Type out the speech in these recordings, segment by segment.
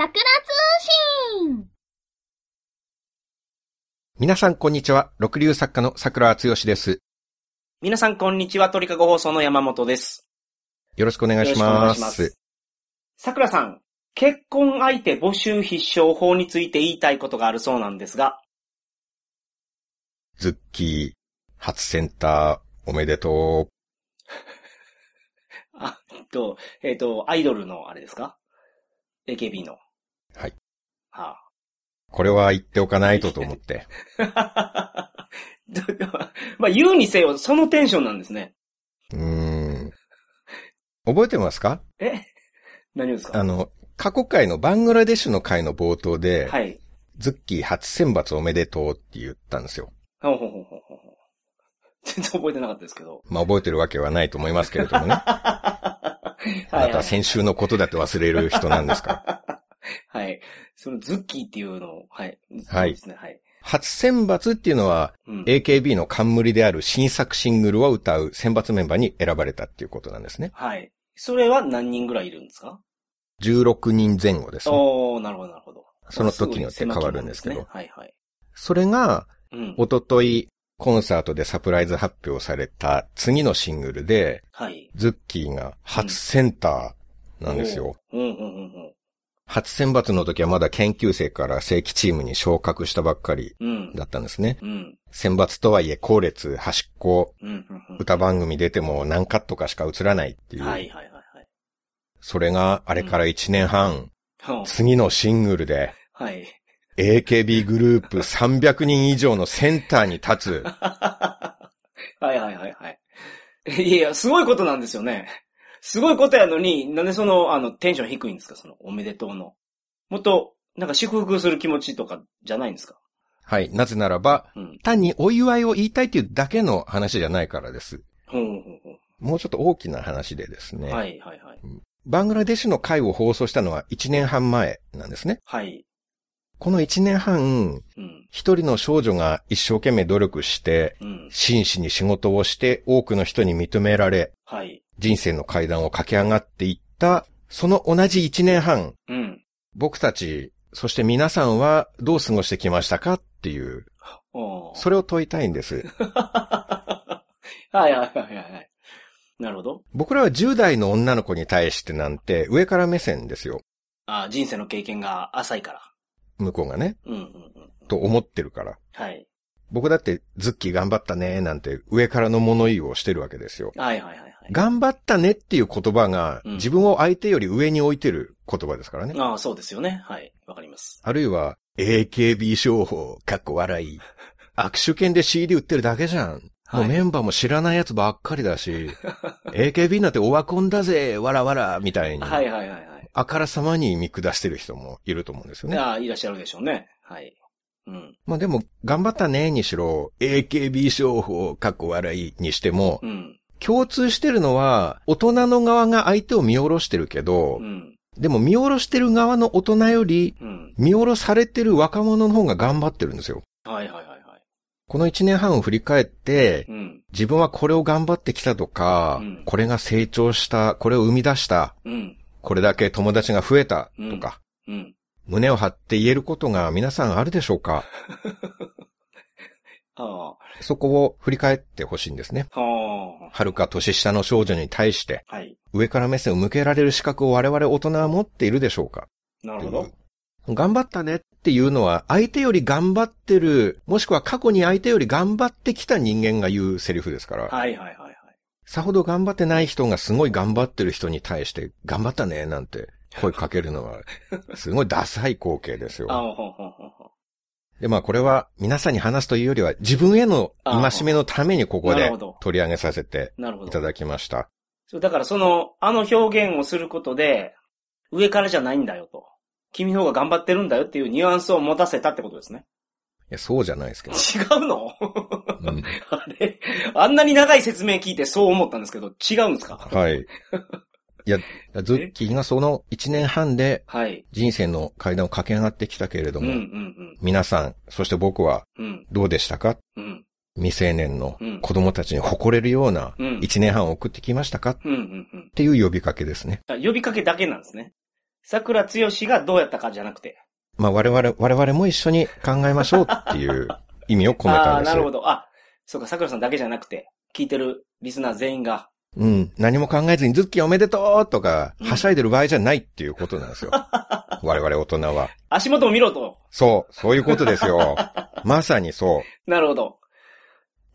桜通信皆さんこんにちは。六流作家の桜つよしです。皆さん、こんにちは。鳥かご放送の山本です。よろしくお願いします。桜さん、結婚相手募集必勝法について言いたいことがあるそうなんですが、ズッキー、初センター、おめでとう。あ、えっと、えっと、アイドルのあれですか ?AKB の。はい。はこれは言っておかないとと思って。あ、まあ、言うにせよ、そのテンションなんですね。うーん。覚えてますか？え？何をですか？あの、過去回のバングラデシュの回の冒頭で、はい。ズッキー初選抜おめでとうって言ったんですよ。ほうほうほうほう全然覚えてなかったですけど。まあ覚えてるわけはないと思いますけれどもね。あはなたは先週のことだって忘れる人なんですか はい。そのズッキーっていうのを、はい。はいですね、はい。初選抜っていうのは、うん。AKB の冠である新作シングルを歌う選抜メンバーに選ばれたっていうことなんですね。はい。それは何人ぐらいいるんですか？16人前後ですね。おー、なるほど、なるほど。その時によって変わるんですけどねはいはい。それが、うん。おとといコンサートでサプライズ発表された次のシングルで、はい。ズッキーが初センターなんですよ。うん、うん、うん、うん。初選抜の時はまだ研究生から正規チームに昇格したばっかりうん。だったんですね。うん。選抜とはいえ後列、端っこ。歌番組出ても何カットかしか映らないっていう。はい、はい、はい、はい。それがあれから1年半、次のシングルではい。AKB グループ300人以上のセンターに立つ。はい、はい、はい、はい。いや、すごいことなんですよね。すごいことやのに、なんでその、あの、テンション低いんですか？その、おめでとうの。もっと、なんか祝福する気持ちとかじゃないんですか？はい。なぜならば、うん。単にお祝いを言いたいっていうだけの話じゃないからです。ほうほうほもうちょっと大きな話でですね。う。はい、はい、はい。バングラデシュの回を放送したのは1年半前なんですね。はい。この1年半、うん。一人の少女が一生懸命努力して、うん。真摯に仕事をして多くの人に認められ、はい。人生の階段を駆け上がっていった、その同じ1年半、うん。僕たち、そして皆さんはどう過ごしてきましたかっていう、それを問いたいんです。は いはいはいはいはい。なるほど。僕らは10代の女の子に対してなんて上から目線ですよ。あ人生の経験が浅いから。向こうがね、うんうんうん。と思ってるから。はい。僕だってズッキー頑張ったねなんて上からの物言いをしてるわけですよ。はいはいはいはい。頑張ったねっていう言葉がうん自分を相手より上に置いてる言葉ですからね。ああ、そうですよね。はい。わかります。あるいは AKB 商法、かっこ笑い。握手券で CD 売ってるだけじゃん。もうはいメンバーも知らないやつばっかりだし、AKB なんてオワコンだぜ、わらわら、みたいに、はいはいはいはい。あからさまに見下してる人もいると思うんですよね。ああ、いらっしゃるでしょうね。はい。うん。まあでも、頑張ったねにしろ、AKB 商法、かっこ笑いにしてもう、ん。共通してるのは、大人の側が相手を見下ろしてるけどう、ん。でも見下ろしてる側の大人より、うん。見下ろされてる若者の方が頑張ってるんですよ。はいはいはいはい。この一年半を振り返って、うん。自分はこれを頑張ってきたとか、うんこれが成長した、これを生み出した、うん。これだけ友達が増えたとか、うん。胸を張って言えることが皆さんあるでしょうか？あそこを振り返ってほしいんですね。あ。はるか年下の少女に対して、はい。上から目線を向けられる資格を我々大人は持っているでしょうか？なるほど。頑張ったねっていうのは、相手より頑張ってる、もしくは過去に相手より頑張ってきた人間が言うセリフですから、はいはいはいはい。さほど頑張ってない人がすごい頑張ってる人に対して、頑張ったねなんて声かけるのは、すごいダサい光景ですよ。で、まあこれは皆さんに話すというよりは、自分への戒めのためにここで取り上げさせて。いただきました。そう、だからその、あの表現をすることで、上からじゃないんだよと。君の方が頑張ってるんだよっていうニュアンスを持たせたってことですね。いや、そうじゃないですけど。違うの？うん あれあんなに長い説明聞いてそう思ったんですけど、違うんですか？はい。いや、ズッキーがその1年半ではい。人生の階段を駆け上がってきたけれども、ん皆さん、そして僕は。どうでしたか？うん。未成年のうん子供たちに誇れるようなうん1年半を送ってきましたか？っ。ていう呼びかけですね。あ呼びかけだけなんですね。桜つよしがどうやったかじゃなくて。まあ我々、我々も一緒に考えましょうっていう意味を込めたんですよ。なるほど。あ、そうか、桜さんだけじゃなくて、聞いてるリスナー全員が。うん。何も考えずにズッキーおめでとうとか、うんはしゃいでる場合じゃないっていうことなんですよ。我々大人は。足元を見ろと。そう、そういうことですよ。まさにそう。なるほど。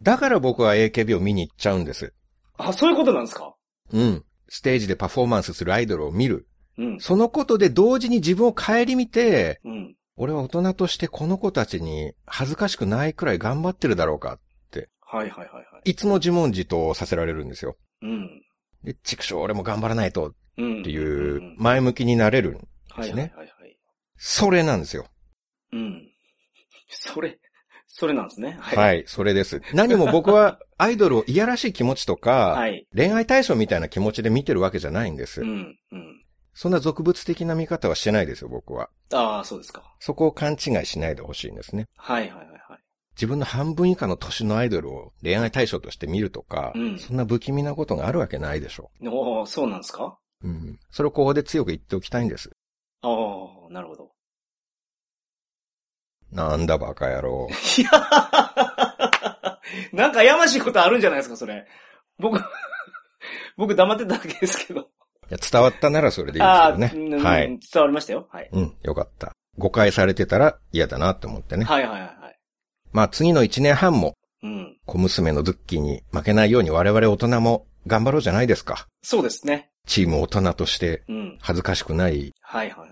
だから僕は AKB を見に行っちゃうんです。あ、そういうことなんですか？うん。ステージでパフォーマンスするアイドルを見る。うん。そのことで同時に自分を顧みて、うん。俺は大人としてこの子たちに恥ずかしくないくらい頑張ってるだろうか。はいはいはいはい。いつも自問自答させられるんですよ。うん。で、畜生俺も頑張らないとうん。っていんう前向きになれる。はいはいはいはい。それなんですよ。うん。それ、それなんですね。はい。はい、それです。何も僕は アイドルをいやらしい気持ちとか、はい。恋愛対象みたいな気持ちで見てるわけじゃないんです。うん。うん。そんな俗物的な見方はしてないですよ、僕は。ああ、そうですか。そこを勘違いしないでほしいんですね。はいはいはいはい。自分の半分以下の年のアイドルを恋愛対象として見るとか、うんそんな不気味なことがあるわけないでしょおーそうなんですか？う。うん。それをここで強く言っておきたいんです。ああ、なるほど。なんだバカ野郎。いや、なんかやましいことあるんじゃないですか、それ。僕、僕黙ってただけですけど。いや伝わったならそれでいいですけどね。うんはい。伝わりましたよ。はい。うん、よかった。誤解されてたら嫌だなって思ってね。はいはいはいはい。まあ次の1年半もうん。小娘のズッキーに負けないように我々大人も頑張ろうじゃないですか。そうですね。チーム大人としてうん。恥ずかしくない。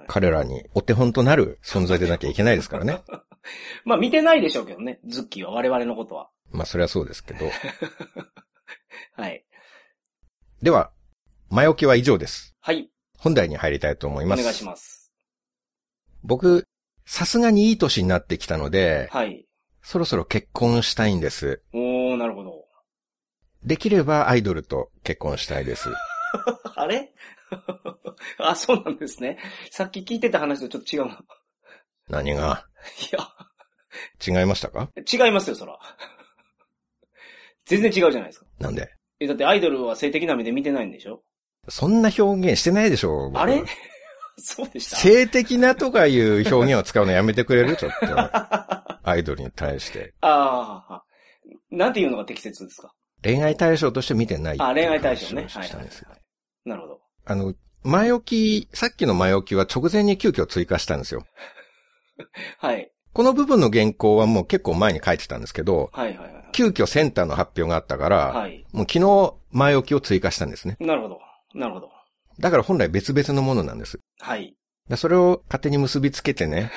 彼らにお手本となる存在でなきゃいけないですからね。まあ見てないでしょうけどね。ズッキーは我々のことは。まあそれはそうですけど。はい。では、前置きは以上です。はい。本題に入りたいと思いおます。願いします。僕、さすがにいい年になってきたので、はい。そろそろ結婚したいんです。おー、なるほど。できればアイドルと結婚したいです。あれ？あ、そうなんですね。さっき聞いてた話とちょっと違うな。何が？いや、違いましたか？違いますよ、そら。全然違うじゃないですか。なんで？え、だってアイドルは性的な目で見てないんでしょ？そんな表現してないでしょ僕あれ？そうでした？性的なとかいう表現を使うのやめてくれる？ちょっと。アイドルに対して。ああ、なんていうのが適切ですか？恋愛対象として見てないあ、恋愛対象ね。したんですよ。。なるほど。あの、前置き、さっきの前置きは直前に急遽追加したんですよ。はい。この部分の原稿はもう結構前に書いてたんですけど、はいはいはい。急遽センターの発表があったから、はい。もう昨日前置きを追加したんですね。なるほど。なるほど。だから本来別々のものなんです。はい。だそれを勝手に結びつけてね、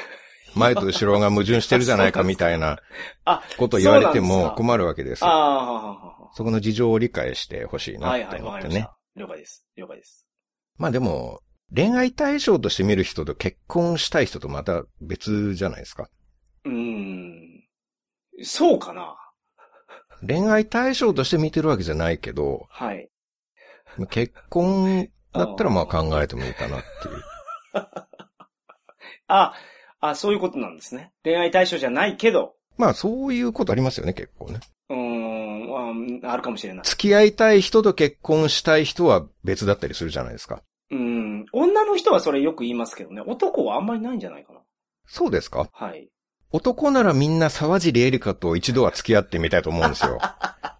前と後ろが矛盾してるじゃないかみたいなあ、ことを言われても困るわけです。そこの事情を理解してほしいなと思ってね。かりました。了解です。了解です。まあでも、恋愛対象として見る人と結婚したい人とまた別じゃないですか。うーん。そうかな恋愛対象として見てるわけじゃないけど、はい。結婚だったらまあ考えてもいいかなっていう。あ、あ、そういうことなんですね。恋愛対象じゃないけど、まあそういうことありますよね、結構ね。うーん、ああるかもしれない。付き合いたい人と結婚したい人は別だったりするじゃないですか。うん。女の人はそれよく言いますけどね。男はあんまりないんじゃないかな。そうですか？はい。男ならみんな沢尻エリカと一度は付き合ってみたいと思うんですよ。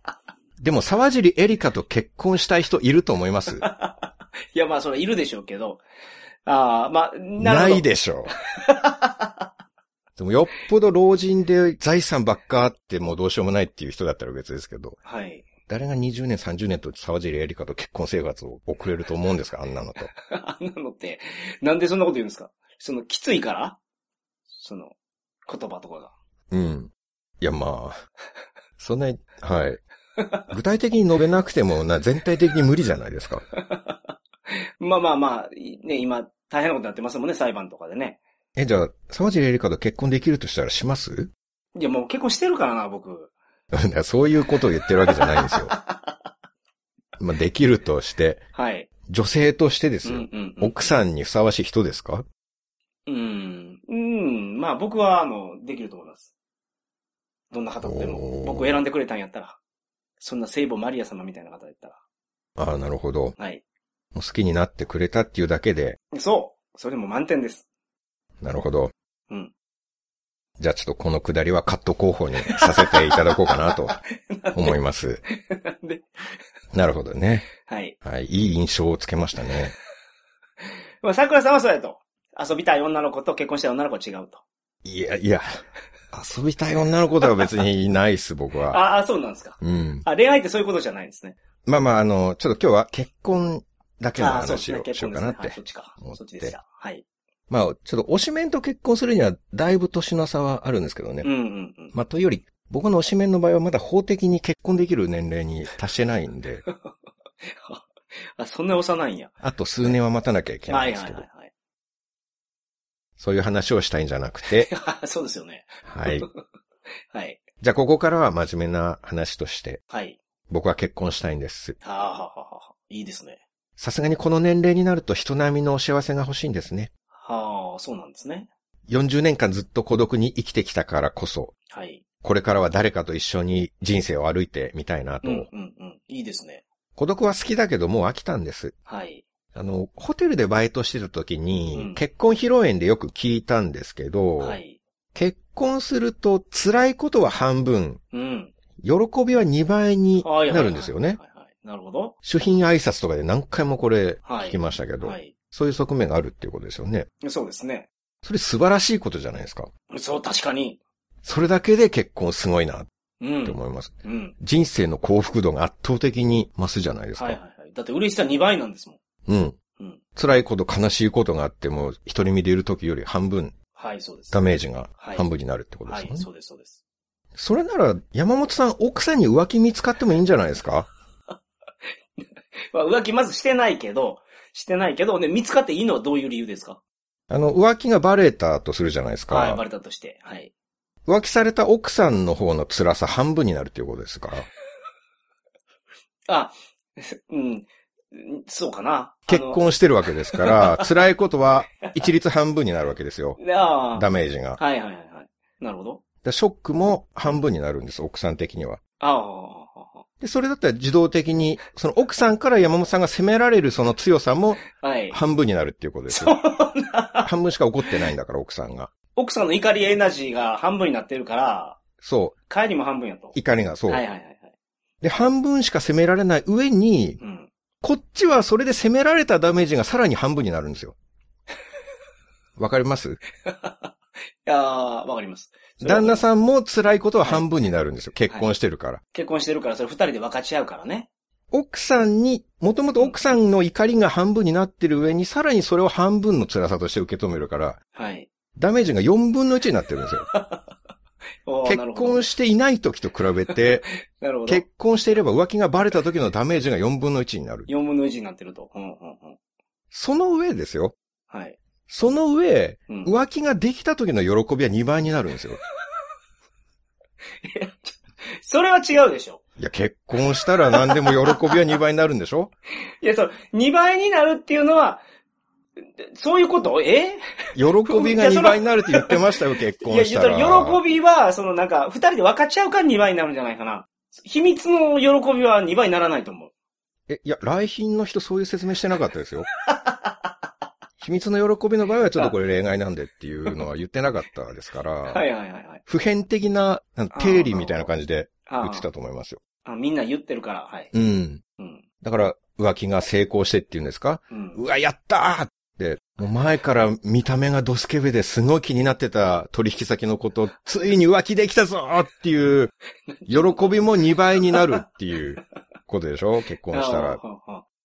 でも沢尻エリカと結婚したい人いると思います？いや、まあ、それいるでしょうけど。ああ、まあ、な。ないでしょう。でもよっぽど老人で財産ばっかあってもうどうしようもないっていう人だったら別ですけど、はい。誰が20年30年と沢尻エリカと結婚生活を送れると思うんですかあんなのと。あんなのって、なんでそんなこと言うんですか？その、きついから？その、言葉とかが。うん。いやまあ、そんなに、はい。具体的に述べなくてもな、全体的に無理じゃないですか。まあまあまあ、いね、今、大変なことになってますもんね、裁判とかでね。え、じゃあ、沢尻エリカと結婚できるとしたらします？いや、もう結婚してるからな、僕。そういうことを言ってるわけじゃないんですよ。まあ、できるとして、はい。女性としてですよ。うんうん、うん。奥さんにふさわしい人ですか？うん。うん。まあ僕は、あの、できると思います。どんな方でおも。ー僕を選んでくれたんやったら。そんな聖母マリア様みたいな方だったら。ああ、なるほど。もはい。う好きになってくれたっていうだけで、そそれでも満点です。なるほど。うん。じゃあちょっとこのくだりはカット候補にさせていただこうかなと 思います。なんで、なるほどね。はい。はい。いい印象をつけましたね。まあ、桜さんはそうやと。遊びたい女の子と結婚したい女の子は違うと。いや、いや、遊びたい女の子では別にないっす、僕は。ああ、そうなんですか。うん。あ、恋愛ってそういうことじゃないんですね。まあまあ、あの、ちょっと今日は結婚だけの。話をし。ようかなってはい、そっちかそっちですか。はい。まあ、ちょっと推しメンと結婚するにはだいぶ年の差はあるんですけどね。うんうんうん。まあ、というより、僕の推しメンの場合はまだ法的に結婚できる年齢に達してないんで、あ、そんな幼いんや。あと数年は待たなきゃいけなはいいんですけど、はいはいはい。そういう話をしたいんじゃなくて、そうですよね。はい。はい。じゃあここからは真面目な話として、はい。僕は結婚したいんです。はあ、はあはあはあ、いいですね。さすがにこの年齢になると人並みのお幸せが欲しいんですね。はあ、そうなんですね。40年間ずっと孤独に生きてきたからこそ、はい。これからは誰かと一緒に人生を歩いてみたいなと。うんうんうん。いいですね。孤独は好きだけどもう飽きたんです。はい。あの、ホテルでバイトしてた時に、うん結婚披露宴でよく聞いたんですけど、はい。結婚すると辛いことは半分、うん。喜びは2倍にはいなるんですよね。はいはいはい。なるほど。主賓挨拶とかで何回もこれはい。聞きましたけど、はい。そういう側面があるっていうことですよね。そうですね。それ素晴らしいことじゃないですか。そう、確かに。それだけで結婚すごいなっうん。て思います。うん。人生の幸福度が圧倒的に増すじゃないですか。はいはいはい。だって嬉しさ2倍なんですもん。うん。うん。辛いこと、悲しいことがあっても、一人身でいる時より半分、はい、そうです。ダメージがはい半分になるってことはい、ですよね。そうです、そうです。それなら、山本さん、奥さんに浮気見つかってもいいんじゃないですか？まあ、浮気まずしてないけど、してないけど、ね、見つかっていいのはどういう理由ですか？あの、浮気がバレたとするじゃないですか。はい、バレたとして。はい。浮気された奥さんの方の辛さ半分になるっていうことですか？ら。あ、うん。そうかな。結婚してるわけですから、辛いことは一律半分になるわけですよ。ダメージが。はいはいはいはい。なるほど。でショックも半分になるんです、奥さん的には。ああ。で、それだったら自動的に、その奥さんから山本さんが責められるその強さもはい。半分になるっていうことですそよ。んな、半分しか怒ってないんだから、奥さんが。奥さんの怒りエナジーが半分になってるから、そう。帰りも半分やと。怒りがそう。はいはいはいはい。で、半分しか責められない上に、うん。こっちはそれで責められたダメージがさらに半分になるんですよ。わかります？いやーわかります。旦那ん。さんも辛いことは半分になるんですよ。結婚してるから。結婚してるから、それ二人で分かち合うからね。奥さんに、もともと奥さんの怒りが半分になってる上に、さらにそれを半分の辛さとして受け止めるから、はい。ダメージが4分の1になってるんですよ。結婚していない時と比べて。結婚していれば浮気がバレた時のダメージが4分の1になる。4分の1になってると。うんうんうん。その上ですよ。はい。その上、うん。浮気ができた時の喜びは2倍になるんですよ。それは違うでしょ。いや、結婚したら何でも喜びは 2倍になるんでしょ？いや、そう、2倍になるっていうのは、そういうこと？え？喜びが2倍になるって言ってましたよ、結いや、いや婚したら。喜びは、そのなんか、二人で分かち合うから2倍になるんじゃないかな。秘密の喜びは2倍にならないと思う。え、いや、来賓の人そういう説明してなかったですよ。秘密の喜びの場合はちょっとこれ例外なんでっていうのは言ってなかったですから、はいはいはいはい。普遍的な定理みたいな感じであ言ってたと思いますよ。あみんな言ってるから、はい。うん。うん。だから、浮気が成功してっていうんですか？うん。うわ、やったーって、もう前から見た目がドスケベですごい気になってた取引先のこと、ついに浮気できたぞーっていう、喜びも2倍になるっていうことでしょ？結婚したら。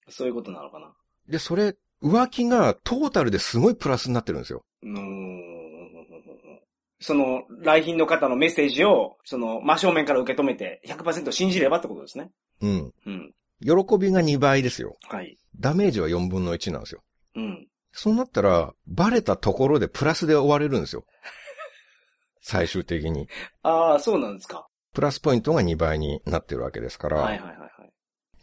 そういうことなのかな。で、それ、浮気がトータルですごいプラスになってるんですよ。うーん。その、来賓の方のメッセージを、その、真正面から受け止めて、100%信じればってことですね。うん。うん。喜びが2倍ですよ。はい。ダメージは4分の1なんですよ。うん。そうなったら、バレたところでプラスで終われるんですよ。最終的に。ああ、そうなんですか。プラスポイントが2倍になってるわけですから、はいはいはいはい。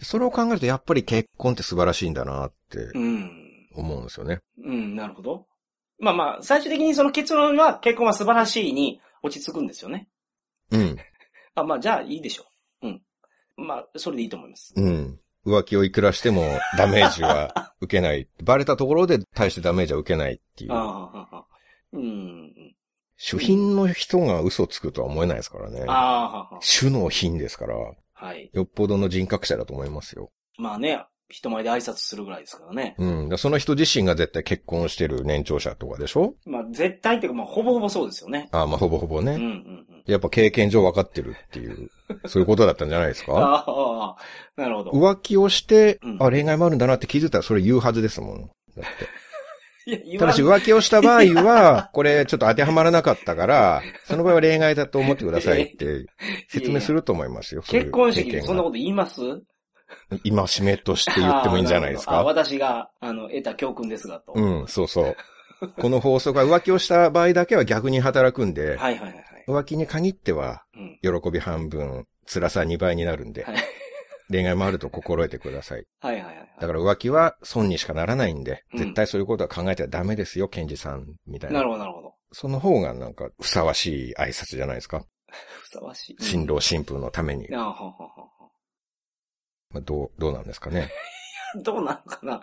それを考えるとやっぱり結婚って素晴らしいんだなってうん。思うんですよね。うん、なるほど。まあまあ、最終的にその結論は結婚は素晴らしいに落ち着くんですよね。うん。あ、まあじゃあいいでしょう。うん。まあ、それでいいと思います。うん。浮気をいくらしてもダメージは受けない。バレたところで大してダメージは受けないっていう。ああ、ははうん。主品の人が嘘つくとは思えないですからね。ああ、はは主の品ですから、はい。よっぽどの人格者だと思いますよ。まあね、人前で挨拶するぐらいですからね。うん。その人自身が絶対結婚してる年長者とかでしょ？まあ絶対っていうか、まあほぼほぼそうですよね。ああ、まあほぼほぼね。うんうんうん。やっぱ経験上分かってるっていう、そういうことだったんじゃないですか？ああ、なるほど。浮気をして、うんあ、恋愛もあるんだなって気づいたらそれ言うはずですもん。だって。ただし浮気をした場合は、これちょっと当てはまらなかったから、その場合は恋愛だと思ってくださいって説明すると思いますよ。そういう結婚式でそんなこと言います？今しめとして言ってもいいんじゃないですか？私が、あの、得た教訓ですがと。うん、そうそう。この法則が浮気をした場合だけは逆に働くんで、はいはいはいはい。浮気に限ってはうん。喜び半分、辛さ2倍になるんでは、い恋愛もあると心得てください。はいはいはい。だから浮気は損にしかならないんで、うん絶対そういうことは考えてはダメですよ、ケンジさん、みたいな。なるほどなるほど。その方がなんかふさわしい挨拶じゃないですか？ふさわしい。新郎新婦のために。あははは。まあ、どう、どうなんですかね。どうなのかな。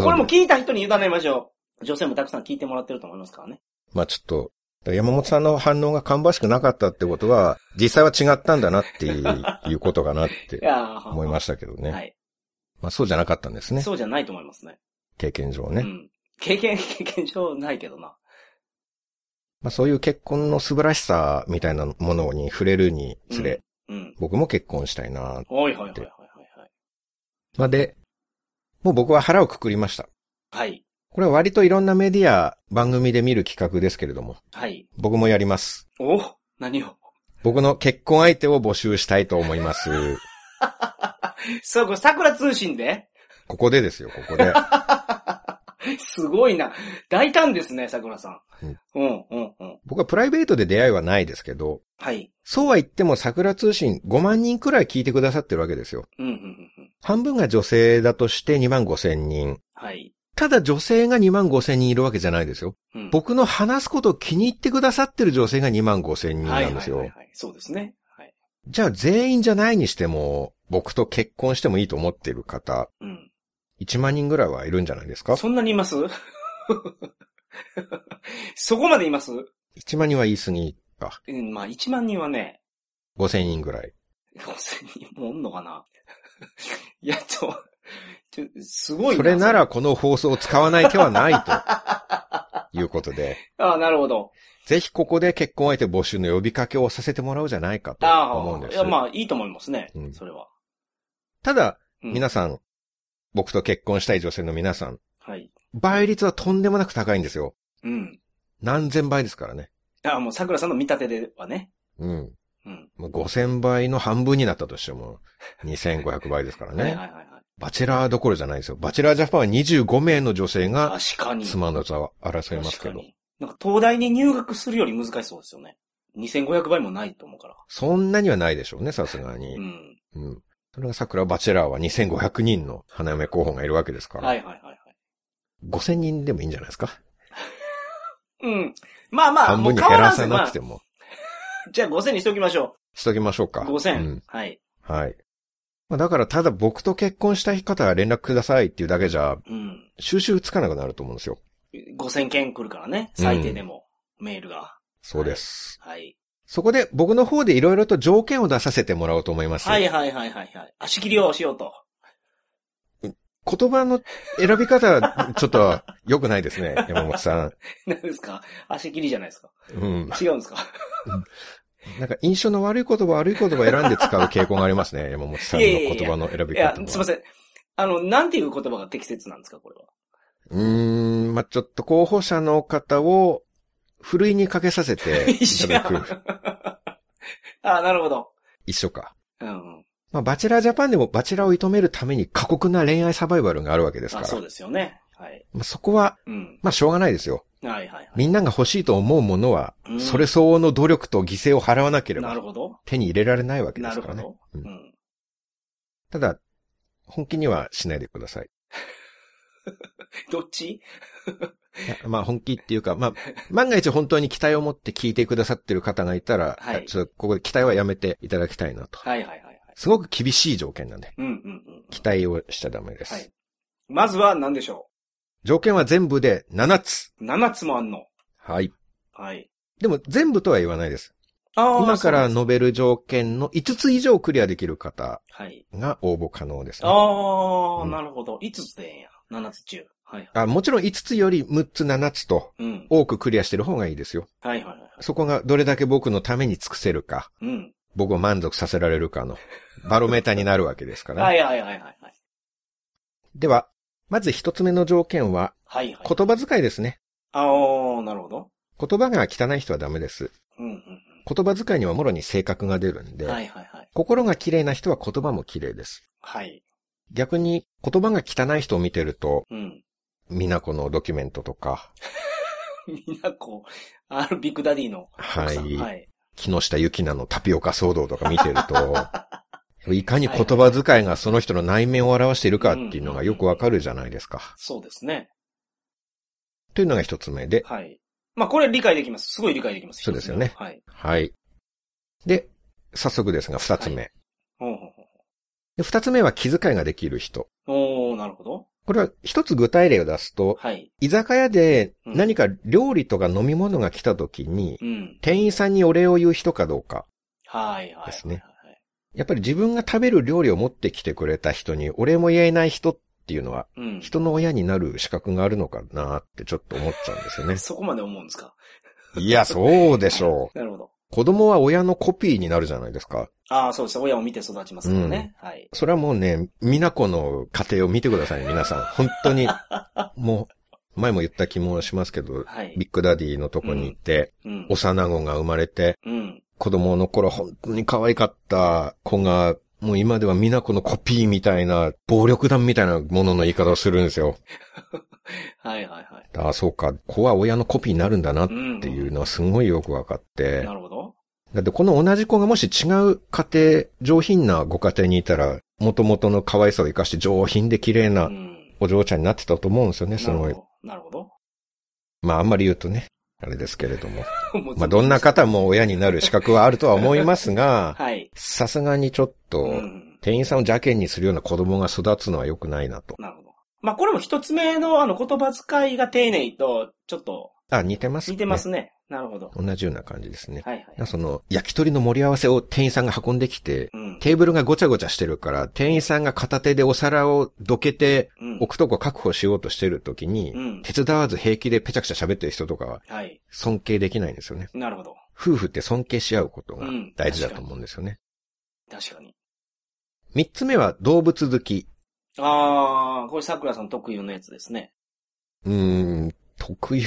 これも聞いた人に委ねましょう。女性もたくさん聞いてもらってると思いますからね。まあちょっと、山本さんの反応が芳しくなかったってことは、実際は違ったんだなっていう いうことかなっいて思いましたけどね。はい。まあそうじゃなかったんですね。そうじゃないと思いますね。経験上ね。うん。経験、経験上ないけどな。まあそういう結婚の素晴らしさみたいなものに触れるにつれ、うん。僕も結婚したいな。はいはいはいはいはいはい。まあで、もう僕は腹をくくりました。はい。これは割といろんなメディア、番組で見る企画ですけれども、はい。僕もやります。お何を？僕の結婚相手を募集したいと思います。そう、これ桜通信で？ここでですよ、ここで。すごいな。大胆ですね、桜さん。うん、うん、うん、うん。僕はプライベートで出会いはないですけど、はい。そうは言っても桜通信5万人くらい聞いてくださってるわけですよ。うん、うん、うんうん。半分が女性だとして2万5千人。はい。ただ女性が2万5千人いるわけじゃないですよ。うん、僕の話すことを気に入ってくださってる女性が2万5千人なんですよ。はいはい。そうですね。はい。じゃあ全員じゃないにしても、僕と結婚してもいいと思っている方、うん。1万人ぐらいはいるんじゃないですか？そんなにいます？そこまでいます ?1 万人は言い過ぎか。うん、まあ1万人はね、5千人ぐらい。5000人もおんのかな？いや、ちょ、ちょ、すごいな。それならこの放送を使わない手はないということで、ああ、なるほど。ぜひここで結婚相手募集の呼びかけをさせてもらおうじゃないかとああ、思うんです。いや、まあいいと思いますね。うんそれは。ただ、うん皆さん、僕と結婚したい女性の皆さん、はい。倍率はとんでもなく高いんですよ。うん。何千倍ですからね。ああ、もう桜さんの見立てではね。うん。うん。もう5000倍の半分になったとしても、2500倍ですからね。はいはいはいはい。バチェラーどころじゃないですよ。バチェラージャパンは25名の女性が確かに。妻の座を争いますけど。確かに。なんか東大に入学するより難しそうですよね。2500倍もないと思うから。そんなにはないでしょうね、さすがに。うん。うん。それが桜バチェラーは2500人の花嫁候補がいるわけですから。はいはいはいはい。5000人でもいいんじゃないですか。うん。まあまあ、半分に減らさなくてまも。あ じゃあ5000にしておきましょしときましょうか。う。5000。うん。はい。はい。まあだからただ僕と結婚したい方は連絡くださいっていうだけじゃ、うん。収集つかなくなると思うんですよ。5000件来るからね。最低でも、メールが。そうです。はい。そこで僕の方でいろいろと条件を出させてもらおうと思います。はいはいはいはいはい。足切りをしようと。言葉の選び方はちょっと良くないですね、山本さん。何ですか？足切りじゃないですか。うん。違うんですか？なんか印象の悪い言葉悪い言葉を選んで使う傾向がありますね、山本さんの言葉の選びいや。すいません。あの、なんていう言葉が適切なんですかこれは？うーん、まあ、ちょっと候補者の方を、ふるいにかけさせていただく。あなるほど。一緒か。うん。まあ、バチェラージャパンでもバチェラーを射止めるために過酷な恋愛サバイバルがあるわけですから。あそうですよね。はい。まあ、そこは、うん。まあ、しょうがないですよ。はいはいはい。みんなが欲しいと思うものは、うんそれ相応の努力と犠牲を払わなければなるほど。手に入れられないわけでなすからね。るほど。ううんん。ただ、本気にはしないでください。どっち？まあ本気っていうか、まあ、万が一本当に期待を持って聞いてくださってる方がいたら、はいちょっとここで期待はやめていただきたいなと。はいはいはいはい。すごく厳しい条件なんで。うんうんうんうん。期待をしちゃダメです。はい。まずは何でしょ条件は全部で7つ。う ?7 つもあんの？はい。はい。でも全部とは言わないです。ああ。今から述べる条件の5つ以上クリアできる方はい。が応募可能です、ね。ああ、うんなるほど。5つでええんや。7つ中。はい。あもちろん5つより6つ7つとうん。多くクリアしてる方がいいですよ。はいはいはい。そこがどれだけ僕のために尽くせるか、うん。僕を満足させられるかのバロメーターになるわけですから。はいはいはいはいはい。では、まず1つ目の条件ははいはい。言葉遣いですね。ああ、なるほど。言葉が汚い人はダメです。うんうん言葉遣いにはもろに性格が出るんうん。で、はいはいはい。心が綺麗な人は言葉も綺麗です。はい。逆に言葉が汚い人を見てると、うん。みなこのドキュメントとか、みんなこう、あるビッグダディの奥さん。はいはい。木下ゆきなのタピオカ騒動とか見てると、いかに言葉遣いがその人の内面を表しているかっていうのがよくわかるじゃないですか。そうですね。というのが一つ目で、はい。まあこれ理解できます。すごい理解できます。そうですよねはい。はい。で、早速ですが二つ目。ほうほうほうで二つ目は気遣いができる人。おー、なるほど。これは一つ具体例を出すと、はい。居酒屋でうん何か料理とか飲み物が来た時に、うん。店員さんにお礼を言う人かどうか。はいはい。ですねはい。やっぱり自分が食べる料理を持ってきてくれた人にお礼も言えない人っていうのは、うん。人の親になる資格があるのかなってちょっと思っちゃうんですよね。そこまで思うんですか？いや、そうでしょう。なるほど。子供は親のコピーになるじゃないですか。ああ、そうです。親を見て育ちますからね。はい。それはもうね、みなこの家庭を見てください、皆さん。本当に、もう、前も言った気もしますけど、はい。ビッグダディのとこに行って、うん。幼子が生まれて、うん。子供の頃本当に可愛かった子が、もう今ではみなこのコピーみたいな、暴力団みたいなものの言い方をするんですよ。はいはいはい。ああ、そうか、子は親のコピーになるんだなっうん。ていうのはすごいよくわかって。なるほど。だってこの同じ子がもし違う家庭、上品なご家庭にいたら、元々の可愛さを生かして上品で綺麗う。なんお嬢ちゃんになってたと思うんですよね、すごい。なるほど。まああんまり言うとね、あれですけれども。まあどんな方も親になる資格はあるとは思いますが、はい。さすがにちょっと、うん。店員さんを邪険にするような子供が育つのは良くないなと。なるほど。まあこれも一つ目のあの言葉遣いが丁寧とちょっとあ、似てます、ね。似てますね。なるほど。同じような感じですね。はいはい。その、焼き鳥の盛り合わせを店員さんが運んできて、うん。テーブルがごちゃごちゃしてるから、店員さんが片手でお皿をどけてうん。置くとこ確保しようとしてる時に、うん。手伝わず平気でペチャクチャ喋ってる人とかははい。尊敬できないんですよね。なるほど。夫婦って尊敬し合うことがうん大事だと思うんですよね。確かに。三つ目は動物好き。ああ、これ桜さん特有のやつですね。うーん、特有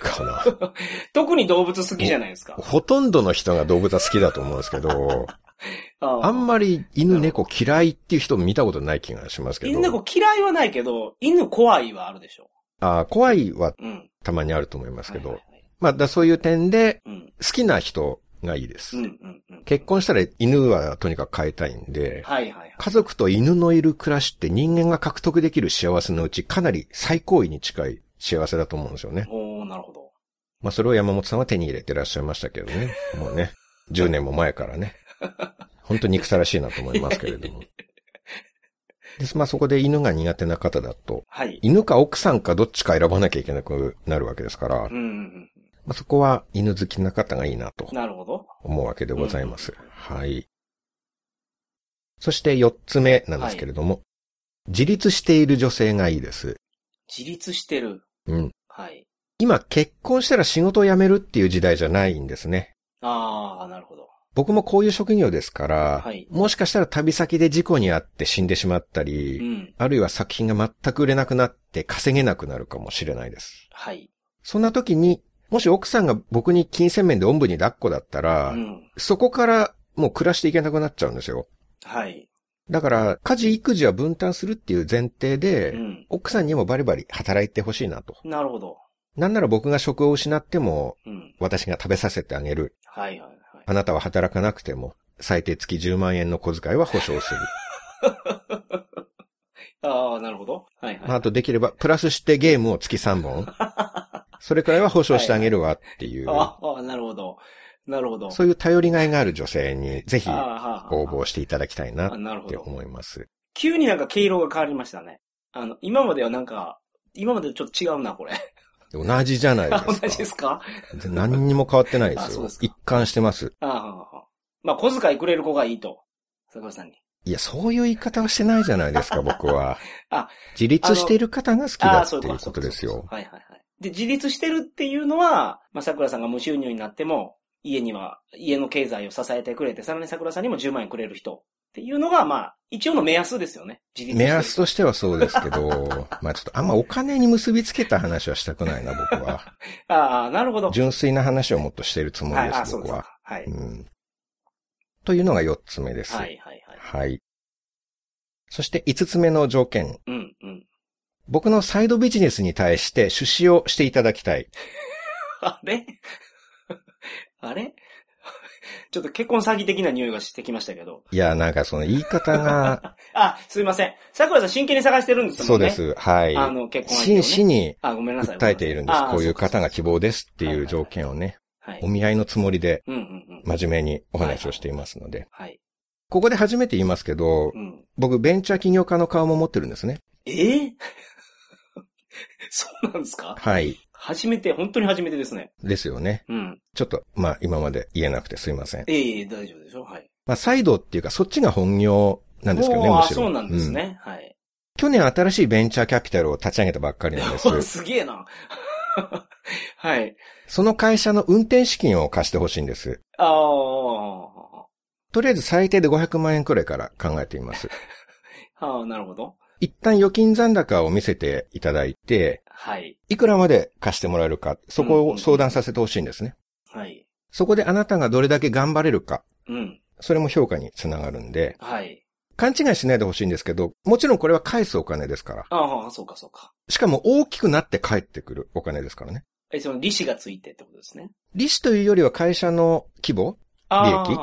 かな。特に動物好きじゃないですか。ほとんどの人が動物は好きだと思うんですけど、ああんまり犬猫嫌いっていう人見たことない気がしますけど。犬猫嫌いはないけど、犬怖いはあるでしょ。あ怖いはうん。たまにあると思いますけど。はいはいはいまあ、だそういう点でうん。好きな人がいいです。うんうんうん。結婚したら犬はとにかく飼いたいんで、はいはいはい。家族と犬のいる暮らしって人間が獲得できる幸せのうちかなり最高位に近い幸せだと思うんですよね。おー、なるほど。まあそれを山本さんは手に入れてらっしゃいましたけどね。もうね、10年も前からね。本当に憎たらしいなと思いますけれども。です。まあそこで犬が苦手な方だと、はい。犬か奥さんかどっちか選ばなきゃいけなくなるわけですから、まうんうんあ、そこは犬好きな方がいいなとうん。なるほど。思うわけでございます。はい。そして4つ目なんですけれども、自立している女性がいいです。自立してる。うん。はい。今結婚したら仕事を辞めるっていう時代じゃないんですね。ああ、なるほど。僕もこういう職業ですから、はいもしかしたら旅先で事故に遭って死んでしまったり、うん。あるいは作品が全く売れなくなって稼げなくなるかもしれないです。はい。そんな時に、もし奥さんが僕に金銭面でおんぶに抱っこだったら、うん。そこからもう暮らしていけなくなっちゃうんですよ。はい。だから、家事育児は分担するっていう前提で、うん。奥さんにもバリバリ働いてほしいなと。なるほど。なんなら僕が職を失っても、うん。私が食べさせてあげる。はいはいはい。あなたは働かなくても、最低月10万円の小遣いは保証する。ああ、なるほど。はいはい。まあ、あとできれば、プラスしてゲームを月3本。それくらいは保証してあげるわっていう、ああ、なるほど。なるほど。そういう頼りがいがある女性に、ぜひ応募していただきたいなってど。思います。急になんか毛色が変わりましたね。あの、今まではなんか、今までとちょっと違うな、これ。同じじゃないですか。同じですか？何にも変わってないですよ。すか一貫してます。ああ、ああまあ、小遣いくれる子がいいと。桜さんに。いや、そういう言い方はしてないじゃないですか、僕は。あ自立している方が好きだっていうことですよ。はいはいはい。で、自立してるっていうのは、まあ、桜さんが無収入になっても、家には、家の経済を支えてくれて、さらに桜さんにも10万円くれる人っていうのが、まあ、一応の目安ですよね。目安としてはそうですけど、まあちょっとあんまお金に結びつけた話はしたくないな、僕は。ああ、なるほど。純粋な話をもっとしているつもりです、僕は。そうですか。はい。うん。というのが四つ目です。はいはいはい。はい。そして五つ目の条件。うんうん。僕のサイドビジネスに対して出資をしていただきたい。あれ？あれ？ちょっと結婚詐欺的な匂いがしてきましたけど。いや、なんかその言い方が、あ、すいません。桜さん真剣に探してるんですもね。そうんです。はい。あの、結婚ね真摯にあ、ごめんなさい。訴えているんです。あこういう方が希望ですってはいいう条件をね、はいお。見合いのつもりでうんうんうん。真面目にお話をしていますので。はい。ここで初めて言いますけどう、ん。僕ベンチャー起業家の顔も持ってるんですね。えー？そうなんですか？はい。初めて、本当に初めてですね。ですよね。うん。ちょっと、まあ今まで言えなくてすいません。ええ大丈夫でしょ？はい。まあサイドっていうかそっちが本業なんですけどね、むしろ。そうなんですうんね。はい。去年新しいベンチャーキャピタルを立ち上げたばっかりなんです。お すげえな。はい。その会社の運転資金を貸してほしいんです。ああ、とりあえず最低で500万円くらいから考えています。ああ、なるほど。一旦預金残高を見せていただいて、はい。いくらまで貸してもらえるか、そこを相談させてほしいんですね。はい。そこであなたがどれだけ頑張れるか、うん。それも評価につながるんで、はい。勘違いしないでほしいんですけど、もちろんこれは返すお金ですから。ああ、そうかそうか。しかも大きくなって返ってくるお金ですからね。え、その利子がついてってことですね。利子というよりは会社の規模利益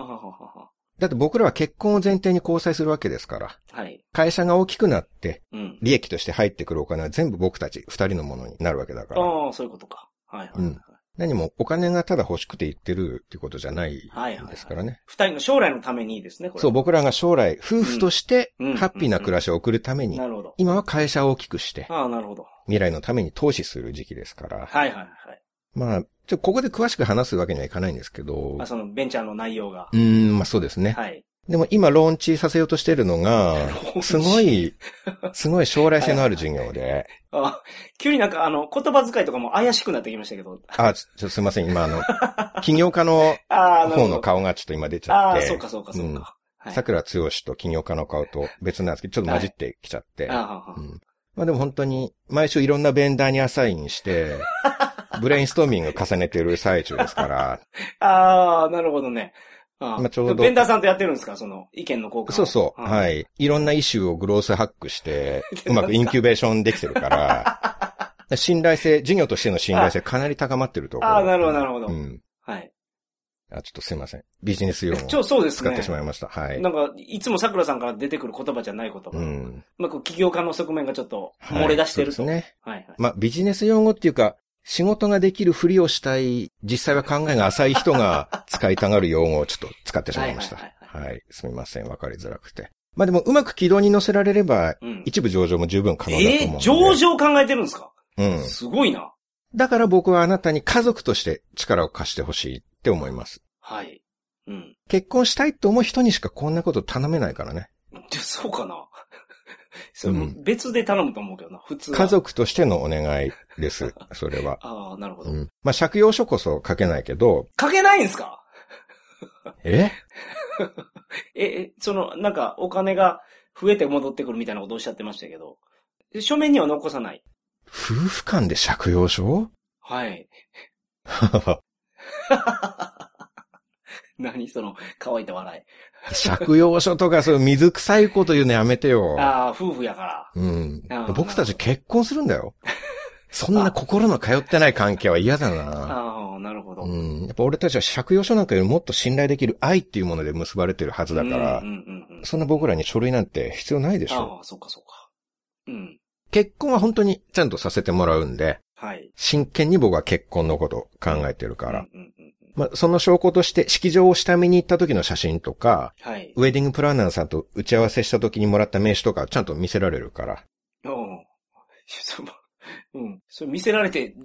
だって僕らは結婚を前提に交際するわけですから。はい。会社が大きくなって、うん。利益として入ってくるお金は全部僕たち二人のものになるわけだから。ああ、そういうことか。はいはい。うん何もお金がただ欲しくて言ってるってことじゃないはいはい。ですからね。二人の将来のためにですね、これ。そう、僕らが将来、夫婦としてうんハッピーな暮らしを送るためにな、るほど。今は会社を大きくして、ああ、なるほど。未来のために投資する時期ですから。はいはいはい。まあ、ちょここで詳しく話すわけにはいかないんですけどあ、、そのベンチャーの内容がう。ーん、まあそうですね。はい。でも今ローンチさせようとしてるのが、すごい、すごい将来性のある事業で、あ急になんかあの、言葉遣いとかも怪しくなってきましたけど。あ、ちょすいません、今あの、起業家の方の。顔がちょっと今出ちゃああ、って、そうかそうかそうか。はい。桜剛と起業家の顔と別なんですけど、ちょっと混じってきちゃって、ああ、はあうんまあでも本当に、毎週いろんなベンダーにアサインして、ブレインストーミング重ねてる最中ですから、ああ、なるほどね。ああまあちょうどベンダーさんとやってるんですかその意見の交換を。そうそう、い。はい。いろんなイシューをグロースハックして、うまくインキュベーションできてるから、信頼性、事業としての信頼性かなり高まってると思う。ああ、なるほどなるほど。うん。はい。あ、ちょっとすいません。ビジネス用語ちょ、をそうですね。使ってしまいました。はい。なんか、いつも桜さんから出てくる言葉じゃない言葉。うん。まあ、こう起業家の側面がちょっとはい漏れ出してると。そうですね。はいはい。まあ、ビジネス用語っていうか、仕事ができるふりをしたい、実際は考えが浅い人が 使いたがる用語をちょっと使ってしまいました。はいはいはい。すみません。わかりづらくて。まあでも、うまく軌道に乗せられれば、うん。一部上場も十分可能だと思うえー？上場考えてるんですか？うん。すごいな。だから僕はあなたに家族として力を貸してほしいって思います。はい。うん。結婚したいと思う人にしかこんなこと頼めないからね。でそうかな。そ別で頼むと思うけどな、普通は。家族としてのお願いです。それは。ああ、なるほど。うん。まあ、借用書こそ書けないけど、書けないんですか？え？え、え、その、なんか、お金が増えて戻ってくるみたいなことをおっしゃってましたけど、書面には残さない。夫婦間で借用書？はい。何その、乾いた笑い。借用書とかそういう水臭いこと言うのやめてよ。ああ、夫婦やから。うん。僕たち結婚するんだよ。そんな心の通ってない関係は嫌だな。ああ、なるほど。うん。やっぱ俺たちは借用書なんかよりもっと信頼できる愛っていうもので結ばれてるはずだからうん、うんうんうん。そんな僕らに書類なんて必要ないでしょ。ああ、そうかそうか。うん。結婚は本当にちゃんとさせてもらうんで、はい。真剣に僕は結婚のことを考えてるから。うんうんうんまあ、その証拠として式場を下見に行った時の写真とか、はい。ウェディングプランナーさんと打ち合わせした時にもらった名刺とかちゃんと見せられるから。うん。そ ううん。それ見せられて、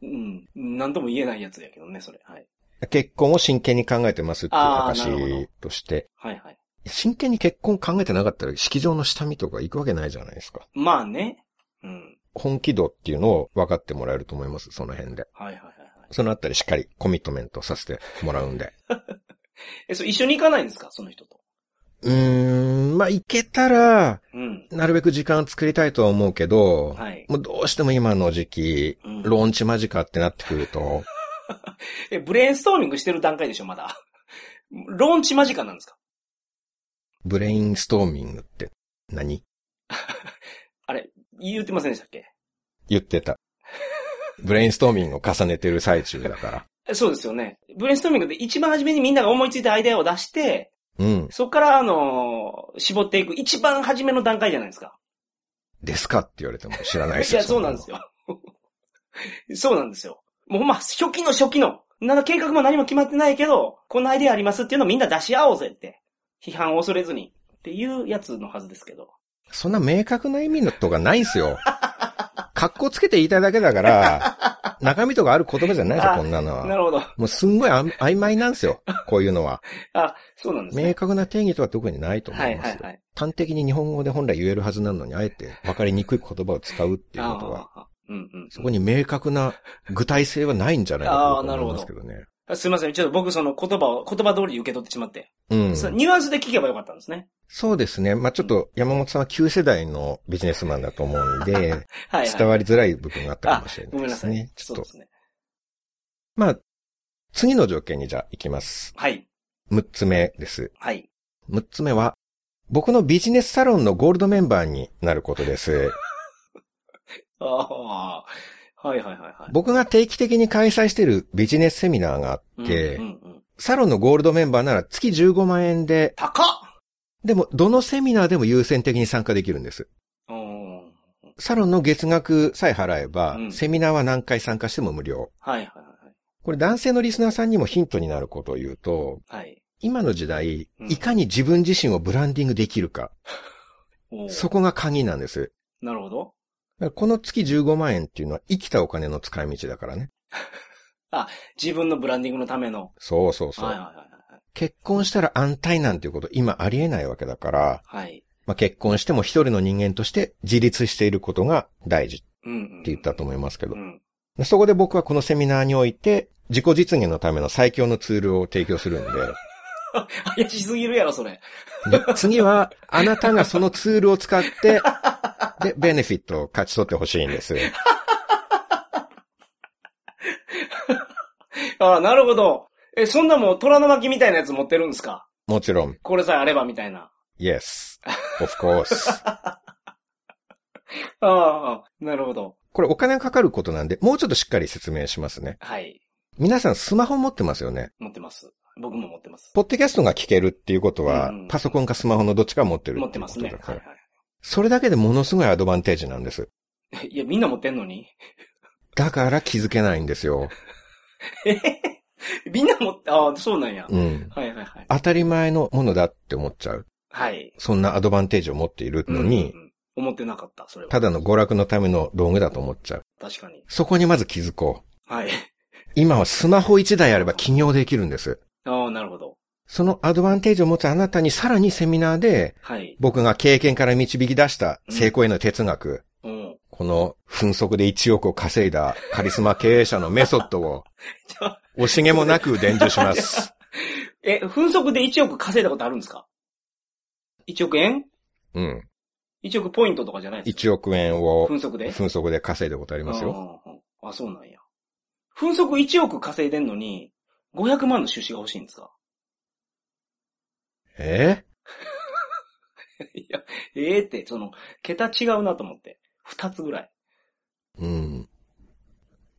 うん、うん、なんとも言えないやつやけどね、それ。はい。結婚を真剣に考えてますっていう証として。はいはい。真剣に結婚考えてなかったら式場の下見とか行くわけないじゃないですか。まあね。うん。本気度っていうのを分かってもらえると思います、その辺で。はいはいはいはい。そのあたりしっかりコミットメントさせてもらうんで。え、そう、一緒に行かないんですか？その人と。うーん、まあ、行けたら、うん。なるべく時間作りたいとは思うけど、はい。もうどうしても今の時期、うんローンチ間近ってなってくると、え、ブレインストーミングしてる段階でしょ、まだ。ローンチ間近なんですか？ブレインストーミングって何？あれ、言ってませんでしたっけ？言ってた。ブレインストーミングを重ねてる最中だから。えそうですよね。ブレインストーミングで一番初めにみんなが思いついたアイデアを出して、うん。そこから、あのー絞っていく一番初めの段階じゃないですか。ですかって言われても知らないですいや、そうなんですよ。そうなんですよ。もうほんま、初期の初期の、なんか計画も何も決まってないけど、こんなアイデアありますっていうのをみんな出し合おうぜって。批判を恐れずに。っていうやつのはずですけど。そんな明確な意味のとかないんすよ。格好つけて言いたいだけだから、中身とかある言葉じゃないですよ、あこんなのは。なるほど。もうすんごいあ曖昧なんですよ、こういうのは。あ、そうなんですね。明確な定義とは特にないと思はいいますよ。はいはい。端的に日本語で本来言えるはずなのに、あえて分かりにくい言葉を使うっていうことは、うんうん。そこに明確な具体性はないんじゃないかと思いますけどね。あすいません。ちょっと僕その言葉を、言葉通り受け取ってしまって。うん。ニュアンスで聞けばよかったんですね。そうですね。まあちょっと山本さんは旧世代のビジネスマンだと思うんで、はい、はい。伝わりづらい部分があったかもしれごめんなさい。ないですね。ちょっとそうで。すね。まあ、次の条件にじゃあ行きます。はい。6つ目です。はい。6つ目は、僕のビジネスサロンのゴールドメンバーになることです。ああ、はいはいはいはい。僕が定期的に開催しているビジネスセミナーがあって、うんうんうん、サロンのゴールドメンバーなら月15万円で、高っでもどのセミナーでも優先的に参加できるんです。うん。サロンの月額さえ払えば、うんセミナーは何回参加しても無料。はいはいはい。これ男性のリスナーさんにもヒントになることを言うと、はい。今の時代う、んいかに自分自身をブランディングできるか、そこが鍵なんです。なるほど。この月15万円っていうのは生きたお金の使い道だからね。自分のブランディングのための。そうそうそう。はいはいはいはい。結婚したら安泰なんていうこと今ありえないわけだから、はい。まあ、結婚しても一人の人間として自立していることが大事ってうん、うん。言ったと思いますけどう。ん。そこで僕はこのセミナーにおいて自己実現のための最強のツールを提供するんで、怪しすぎるやろ、それ。で次はあなたがそのツールを使って、で、ベネフィットを勝ち取ってほしいんです。ああ、なるほど。え、そんなもう虎の巻みたいなやつ持ってるんですか？もちろん、これさえあればみたいな。yes, of course. ああ、なるほど。これお金がかかることなんで、もうちょっとしっかり説明しますね。はい。皆さんスマホ持ってますよね？持ってます。僕も持ってます。ポッドキャストが聞けるっていうことは、うんパソコンかスマホのどっちか持ってる持ってますね。はいはそれだけでものすごいアドバンテージなんです。い。いや、みんな持ってんのに？だから気づけないんですよ。えへへ みんな持って、ああ、そうなんや。うん。はいはいはい。当たり前のものだって思っちゃう。はい。そんなアドバンテージを持っているのに、うんうんうん思ってなかった、それは。ただの娯楽のための道具だと思っちゃう。確かに。そこにまず気づこう。はい。今はスマホ1台あれば起業できるんです。ああ、なるほど。そのアドバンテージを持つあなたにさらにセミナーで、はい。僕が経験から導き出した成功への哲学、うん。この紛速で1億を稼いだカリスマ経営者のメソッドを 惜しげもなく伝授します。え、分速で1億稼いだことあるんですか ?1 億円？うん。?1 億ポイントとかじゃないですか？1億円を分速で？紛速で稼いだことありますよ。うんうんうんあ、そうなんや。分速1億稼いでんのに、500万の出資が欲しいんですか？え？いや、ええって、その、桁違うなと思って。二つぐらい。うん。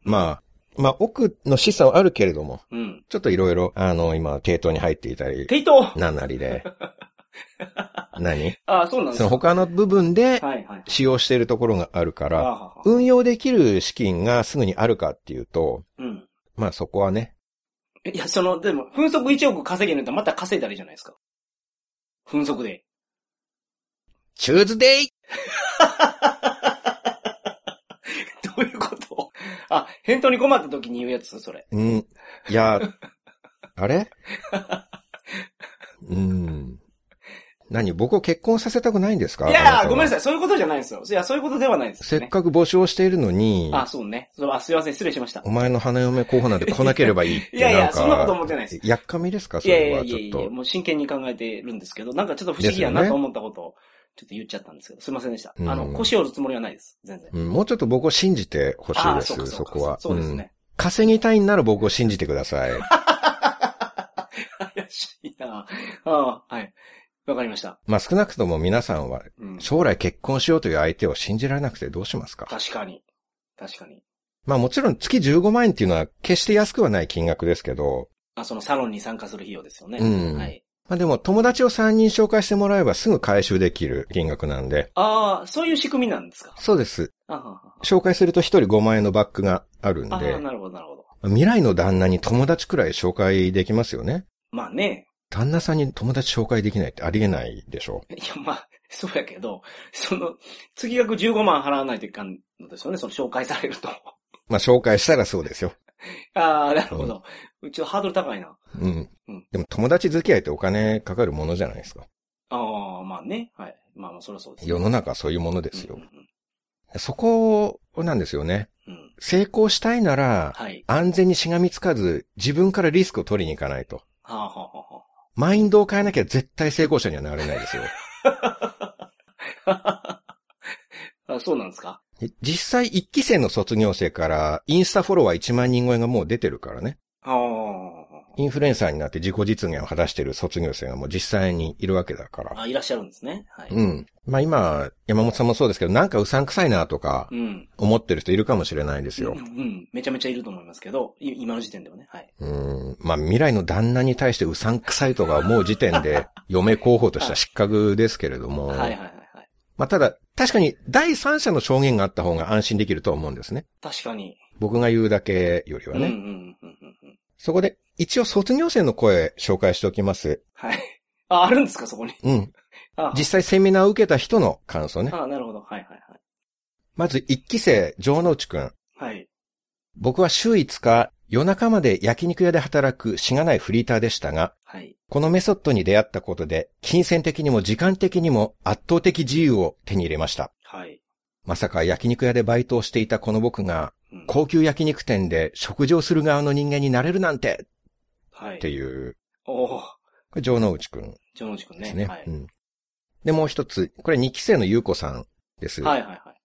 まあ、まあ、奥の資産はあるけれども、うん。ちょっといろいろ、あの、今、抵当に入っていたり、テイトなんなりで。何？あ、そうなんですかその他の部分で。使用しているところがあるから、あはは運用できる資金がすぐにあるかっていうと、うん。まあそこはね、いや、その、でも、分速1億稼げるんだったらまた稼いだらいいじゃないですか。分速で。チューズデイどういうことあ、返答に困った時に言うやつそれ。うん。いや、あれ？うん。何僕を結婚させたくないんですか？いやいや、ごめんなささい。そういうことじゃないですよ。いや、そういうことではないですよね。せっかく募集をしているのに、あ、そうね。あ、すいません。失礼しましたお。前の花嫁候補なんて来なければいいって。いやいやそんなこと思ってないですやっかみですか？そいやいれはちょっやいやいや、と。もう真剣に考えてるんですけど、なんかちょっと不思議やなと思ったことを、ちょっと言っちゃったんですけど、すいませんでした。うんあの、腰折るつもりはないです。全然。うんもうちょっと僕を信じてほしいです、そそこは。うんそうですね。稼ぎたいんなら僕を信じてください。怪しいなああ、はい。わかりました。まあ少なくとも皆さんはうん。将来結婚しようという相手を信じられなくてどうしますか？確かに。確かに。まあもちろん月15万円っていうのは決して安くはない金額ですけど、あ、そのサロンに参加する費用ですよね。うんはい。まあでも友達を3人紹介してもらえばすぐ回収できる金額なんで、ああ、そういう仕組みなんですか？そうです。紹介すると1人5万円のバックがあるんあであ、、なるほど、なるほど。未来の旦那に友達くらい紹介できますよね。まあね。旦那さんに友達紹介できないってありえないでしょいや、まあ、そうやけど、その、月額15万払わないといかんのですよね、その紹介されると。まあ紹介したらそうですよ。ああ、なるほど。うちはハードル高いな。うんうん。でも友達付き合いってお金かかるものじゃないですか。ああ、まあね。はい。まあまあ、そりゃそうです。世の中はそういうものですようん。うんそこなんですよね。うんうん成功したいなら、はい。安全にしがみつかず、自分からリスクを取りに行かないと。はあ、はあはマインドを変えなきゃ絶対成功者にはなれないですよ。あ、あそうなんですか？実際1期生の卒業生からインスタフォロワー1万人超えがもう出てるからね。ああ。インフルエンサーになって自己実現を果たしてる卒業生がもう実際にいるわけだから。あ、いらっしゃるんですね。はい。うん。まあ今、山本さんもそうですけど、なんかうさんくさいなとかうん。思ってる人いるかもしれないですようん。。うん。めちゃめちゃいると思いますけど、い今の時点ではね。はい。うん。まあ未来の旦那に対してうさんくさいとか思う時点で、嫁候補としては失格ですけれども。はいはいはいはい。まあただ、確かに第三者の証言があった方が安心できると思うんですね。確かに。僕が言うだけよりはね。うんうん。そこで、一応卒業生の声紹介しておきます。はい。あ、あるんですか、そこに？うん。あ実際セミナーを受けた人の感想ね。あ、なるほど。はいはいはい。まず一期生、城之内くん。はい。僕は週5日、夜中まで焼肉屋で働くしがないフリーターでしたが、はい。このメソッドに出会ったことで、金銭的にも時間的にも圧倒的自由を手に入れました。はい。まさか焼肉屋でバイトをしていたこの僕が、うん高級焼肉店で食事をする側の人間になれるなんて、はい。っていう、おおこれ城之内くん城之内くんね。ですね。はい。うん。で、もう一つ、これ2期生の優子さんです。はいはいはい。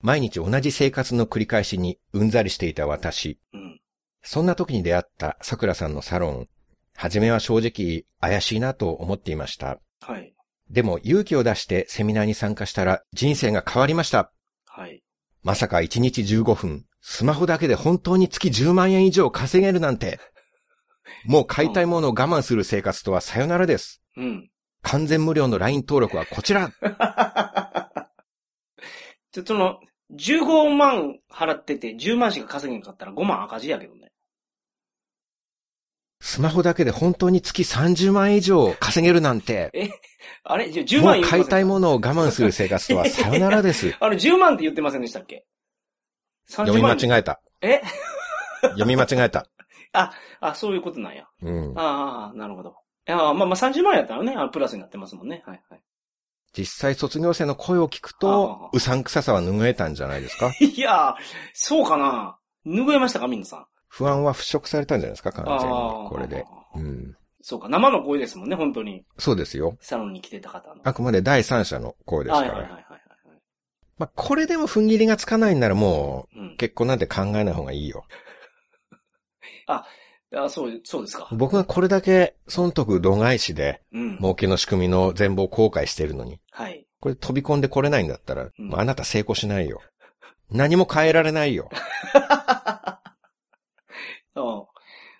毎日同じ生活の繰り返しにうんざりしていた私。うん。そんな時に出会った桜さんのサロン。はじめは正直怪しいなと思っていました。はい。でも勇気を出してセミナーに参加したら人生が変わりました。はい。まさか1日15分、スマホだけで本当に月10万円以上稼げるなんて。もう買いたいものを我慢する生活とはさよならです。うん。完全無料の LINE 登録はこちら。ちょ、その、15万払ってて10万しか稼げんかったら5万赤字やけどね。スマホだけで本当に月30万円以上稼げるなんて。あれ？じゃ、10も万言う買いたいもものを我慢する生活とは さよならです。あれ10万って言ってませんでしたっけ ?30 読み間万。違えた。え？読み間違えた。あ、そういうことなんや。うん。ああ、なるほど。いやまあまあ30万やったらね、あプラスになってますもんね。はいはい。実際卒業生の声を聞くあとあ、うさんくささは拭えたんじゃないですか？いやー、そうかな拭えましたか、みんなさん？不安は払拭されたんじゃないですか完全あに。これで。あうん。そうか、生の声ですもんね、本当に。そうですよ。サロンに来てた方の。あくまで第三者の声ですから。はいはいはい。まあ、これでも踏ん切りがつかないんならもう。結婚なんて考えない方がいいよ。あ、そう、そうですか。僕がこれだけ損得度外視で、うん。儲けの仕組みの全貌を後悔しているのに、はい。これ飛び込んでこれないんだったら、うんあなた成功しないよ。何も変えられないよ。あ あ、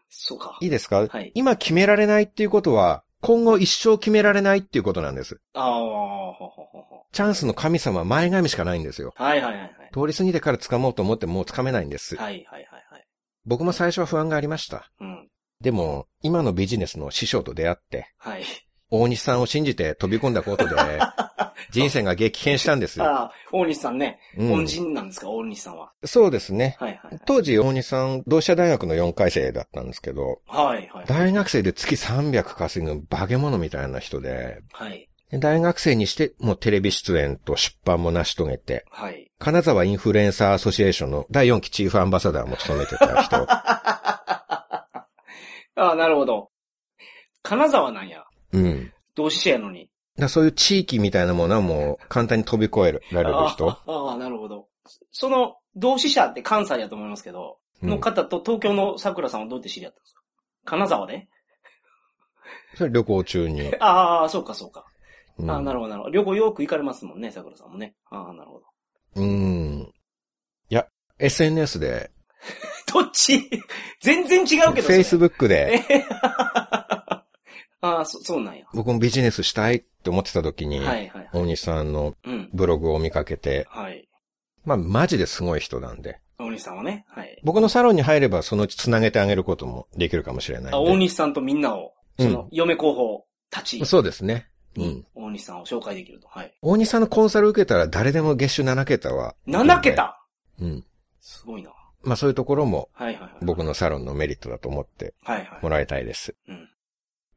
そうか。いいですか、はい今決められないっていうことは、今後一生決められないっていうことなんです。ああ、ほほほほ。チャンスの神様は前髪しかないんですよ。はいはいはいはい。通り過ぎてから掴もうと思ってももう掴めないんです。はいはいはいはい。僕も最初は不安がありました。うん。でも、今のビジネスの師匠と出会って、はい。大西さんを信じて飛び込んだことで、人生が激変したんですよ。ああ、大西さんね。うん恩人なんですか、大西さんは。そうですね。はいはい。当時、大西さん、同志社大学の4回生だったんですけど、はいはい。大学生で月300稼ぐ化け物みたいな人で、はい。で大学生にしてもうテレビ出演と出版も成し遂げて、はい。金沢インフルエンサーアソシエーションの第4期チーフアンバサダーも務めてた人。ああ、なるほど。金沢なんや。うん。同志社やのに。だそういう地域みたいなものはもう簡単に飛び越えられる人。ああなるほど。その、同志社って関西やと思いますけど、うんの方と東京の桜さんはどうやって知り合ったんですか？金沢で？それ旅行中に。ああ、そうかそうか。うん、ああ、なるほどなるほど。旅行よく行かれますもんね、桜さんもね。ああ、なるほど。うん。いや、SNS で、どっち？全然違うけど。Facebook で、えああ、そ、そうなんや。僕もビジネスしたいって思ってた時に、はいはい。大西さんのうん。ブログを見かけて、はい。まあ、マジですごい人なんで、大西さんはね？はい。僕のサロンに入ればそのうち繋げてあげることもできるかもしれない。あ、大西さんとみんなを、そのうん、嫁候補たちそうですね。うにん。、大西さんを紹介できると。はい。大西さんのコンサル受けたら誰でも月収7桁は。7桁？うん。すごいな。まあそういうところもはいはいはい。僕のサロンのメリットだと思ってはいはい。もらいたいです。うん。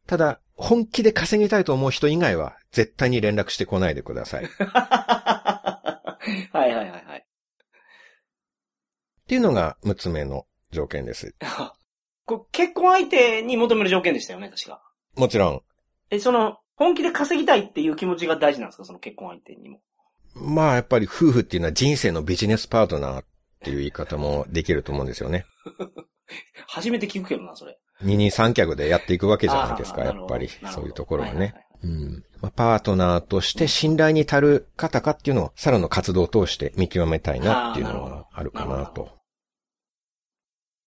ただ、本気で稼ぎたいと思う人以外は絶対に連絡してこないでください。っ はいはいはいはい。ていうのが6つ目の条件です。これ結婚相手に求める条件でしたよね、確か。もちろん、え、その、本気で稼ぎたいっていう気持ちが大事なんですか？その結婚相手にも。まあやっぱり夫婦っていうのは人生のビジネスパートナーっていう言い方もできると思うんですよね。初めて聞くけどな、それ。二人三脚でやっていくわけじゃないですか、やっぱりそういうところはね。はいはいはいうん。まあ、パートナーとして信頼に足る方かっていうのを、サロンの活動を通して見極めたいなっていうのはあるかなと。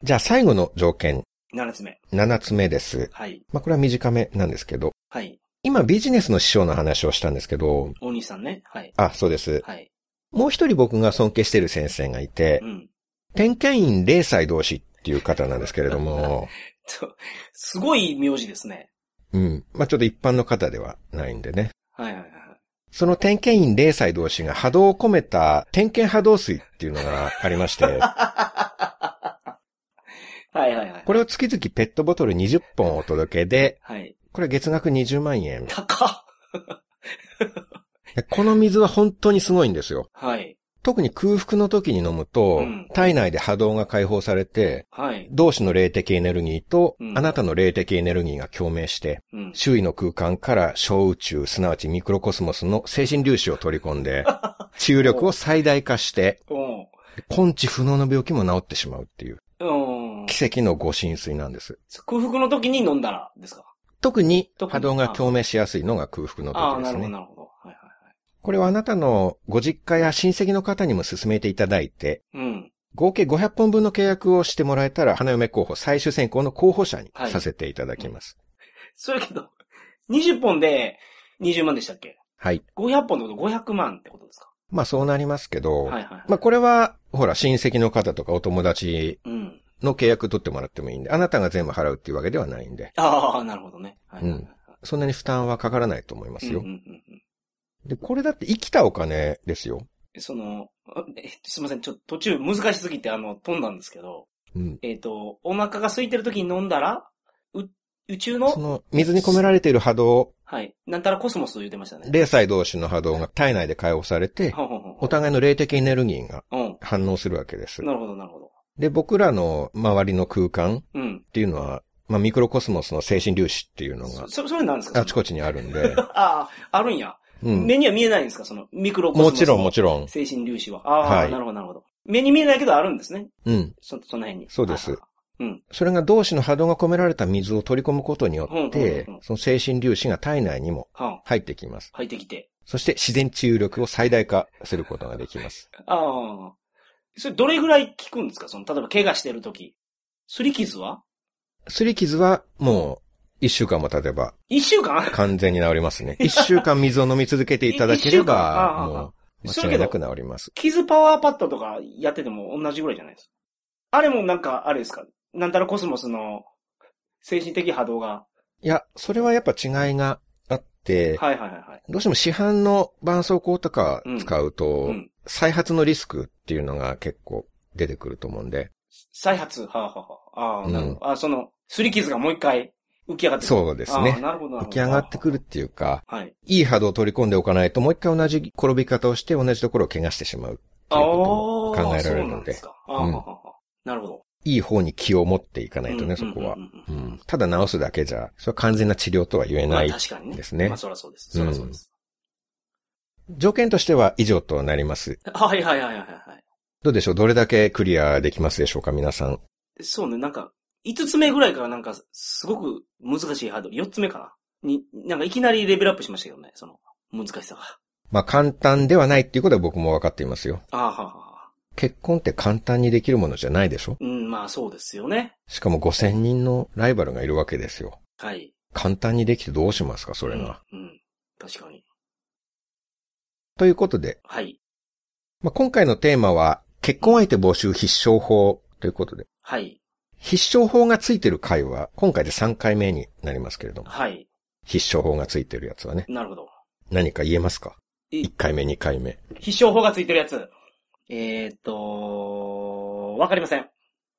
じゃあ最後の条件、7つ目。7つ目です。はい。まあ、これは短めなんですけど、はい。今ビジネスの師匠の話をしたんですけど、大西さんね。はい。あ、そうです。はい。もう一人僕が尊敬している先生がいてう、ん。天剣院霊斎同士っていう方なんですけれども、とすごい名字ですね。うん。まあ、ちょっと一般の方ではないんでね。はいはいはい。その天剣院霊斎同士が波動を込めた天剣波動水っていうのがありまして、はいはいはい。これを月々ペットボトル20本お届けで、はい。これ月額20万円。高っでこの水は本当にすごいんですよ。はい。特に空腹の時に飲むと、うん体内で波動が解放されて、はい。同士の霊的エネルギーと、うんあなたの霊的エネルギーが共鳴して、うん。周囲の空間から小宇宙、すなわちミクロコスモスの精神粒子を取り込んで、治癒力を最大化して、お根治不能の病気も治ってしまうっていう、うん。奇跡のご神水なんです。空腹の時に飲んだらですか？特に波動が共鳴しやすいのが空腹のああ、なるほど、時ですね。なるほど。はいはいはい。これはあなたのご実家や親戚の方にも勧めていただいて、うん。合計500本分の契約をしてもらえたら、花嫁候補最終選考の候補者にはいさせていただきます。それけど、20本で20万でしたっけ？はい。?500 本ってこと？500万ってことですか？まあそうなりますけど、はいはい。まあこれは、ほら、親戚の方とかお友達うん。の契約取ってもらってもいいんで、あなたが全部払うっていうわけではないんで、ああ、なるほどね。はいはいはいそんなに負担はかからないと思いますよ。うんうんうんうんで、これだって生きたお金ですよ。その、すいません、ちょっと途中難しすぎてあの、飛んだんですけど、うん。えっ、と、お腹が空いてる時に飲んだら、う、宇宙の、その、水に込められている波動、はい。なんたらコスモスと言ってましたね。霊体同士の波動が体内で解放されて、お互いの霊的エネルギーがうん。反応するわけです。なるほど、なるほど。で、僕らの周りの空間っうん。ていうのは、まあ、ミクロコスモスの精神粒子っていうのがそ、そそれなんですか？あちこちにあるんで、あ あ、あるんや。うん。目には見えないんですか？その、ミクロコスモスのもちろんもちろん。精神粒子は。ああ、はいなるほど、なるほど。目に見えないけどあるんですね。うん。そ、その辺に。そうですはいはいはい。それが同士の波動が込められた水を取り込むことによってうんうんうん、その精神粒子が体内にも入ってきます。あ、入ってきて。そして自然治癒力を最大化することができます。ああ。それどれぐらい効くんですか？その、例えば怪我してる時。すり傷は？すり傷はもう一週間も経てば一週間？完全に治りますね。一週間水を飲み続けていただければ、もう間違いなく治ります。傷パワーパッドとかやってても同じぐらいじゃないですか？あれもなんか、あれですか？なんたらコスモスの精神的波動が。いや、それはやっぱ違いがあって、はいはいはいはい。どうしても市販の絆創膏とか使うと、うん。再発のリスクっていうのが結構出てくると思うんで、再発？はあ、はあはあ、ああ、うんなるほど。あその、すり傷がもう一回浮き上がってくる。そうですねああなるほどなるほど。浮き上がってくるっていうか、はい。いい波動を取り込んでおかないともう一回同じ転び方をして同じところを怪我してしまうっていうことも考えられるので、んですか。ああ、うんなるほど。いい方に気を持っていかないとね、そこはうん。うんううんうんんただ治すだけじゃ、それは完全な治療とは言えまあない。確かにね。ですねまあそらそうです。そらそうです。条件としては以上となります。はいはいはいはいはい。どうでしょう？どれだけクリアできますでしょうか？皆さん。そうね、なんか、五つ目ぐらいからなんか、すごく難しいハードル、四つ目かな？に、なんかいきなりレベルアップしましたけどね、その、難しさが。まあ簡単ではないっていうことは僕も分かっていますよ。ああ、はあ、はあ。結婚って簡単にできるものじゃないでしょ？うん、まあそうですよね。しかも5000人のライバルがいるわけですよ。はい。簡単にできてどうしますか？それが。うん。うん。確かに。ということで、はい。まあ、今回のテーマは結婚相手募集必勝法ということで、はい。必勝法がついてる回は今回で3回目になりますけれども、はい。必勝法がついてるやつはね、なるほど。何か言えますか？い ?1 回目、2回目。必勝法がついてるやつ。えーっと、わかりません。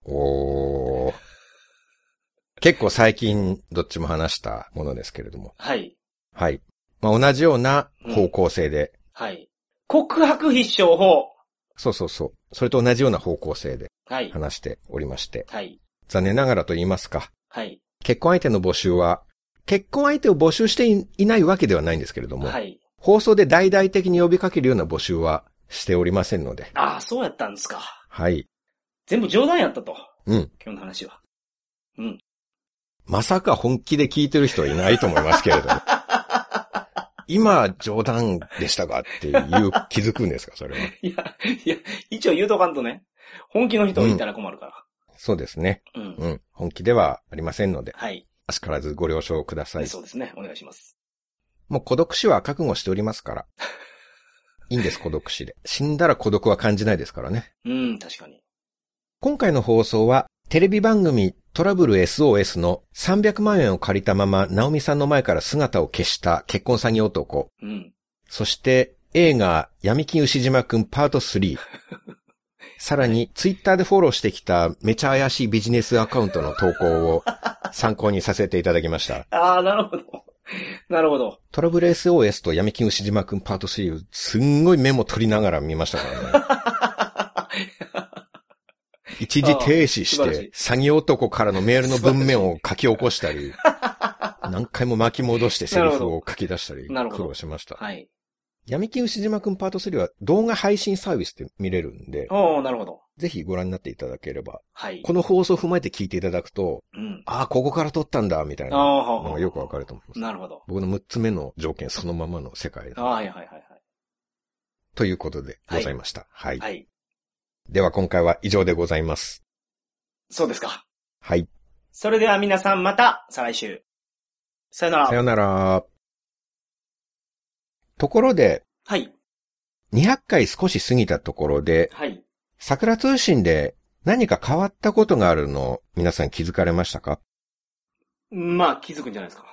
おー。結構最近どっちも話したものですけれども。はい。はい。まあ、同じような方向性で、はい。告白必勝法。そうそうそう。それと同じような方向性ではい。話しておりまして、はい。残念ながらと言いますか、はい。結婚相手の募集は、結婚相手を募集していいないわけではないんですけれども、はい。放送で大々的に呼びかけるような募集はしておりませんので、ああ、そうやったんですか。はい。全部冗談やったと。うん。今日の話は。まさか本気で聞いてる人はいないと思いますけれども。今、冗談でしたかっていう気づくんですか、それは？いや、いや、一応言うとかんとね。本気の人いたら困るから。そうですね。うん。うん。本気ではありませんので、はい。あしからずご了承ください。そうですね。お願いします。もう孤独死は覚悟しておりますから。いいんです、孤独死で。死んだら孤独は感じないですからね。うん、確かに。今回の放送は、テレビ番組トラブル SOS の300万円を借りたまま、ナオミさんの前から姿を消した結婚詐欺男。うん。そして、映画、闇金牛島くんパート3。さらに、ツイッターでフォローしてきためちゃ怪しいビジネスアカウントの投稿を 参考にさせていただきました。ああ、なるほど。なるほど。トラブル SOS と闇金牛島くんパート3をすんごいメモ取りながら見ましたからね。一時停止して、詐欺男からのメールの文面を書き起こしたり、何回も巻き戻してセリフを書き出したり、苦労しました。はい。闇金牛島くんパート3は動画配信サービスで見れるんで、おー、なるほど。ぜひご覧になっていただければ、はい。この放送を踏まえて聞いていただくと、うん。ああ、ここから撮ったんだ、みたいなのがよくわかると思います。なるほど。僕の6つ目の条件そのままの世界だああ、はいはいはいはい。ということでございました。はい。はい。では今回は以上でございます。そうですか。はい。それでは皆さんまた、再来週。さよなら。さよなら。ところで、はい。200回少し過ぎたところで、はい。桜通信で何か変わったことがあるの皆さん気づかれましたか？まあ、気づくんじゃないですか。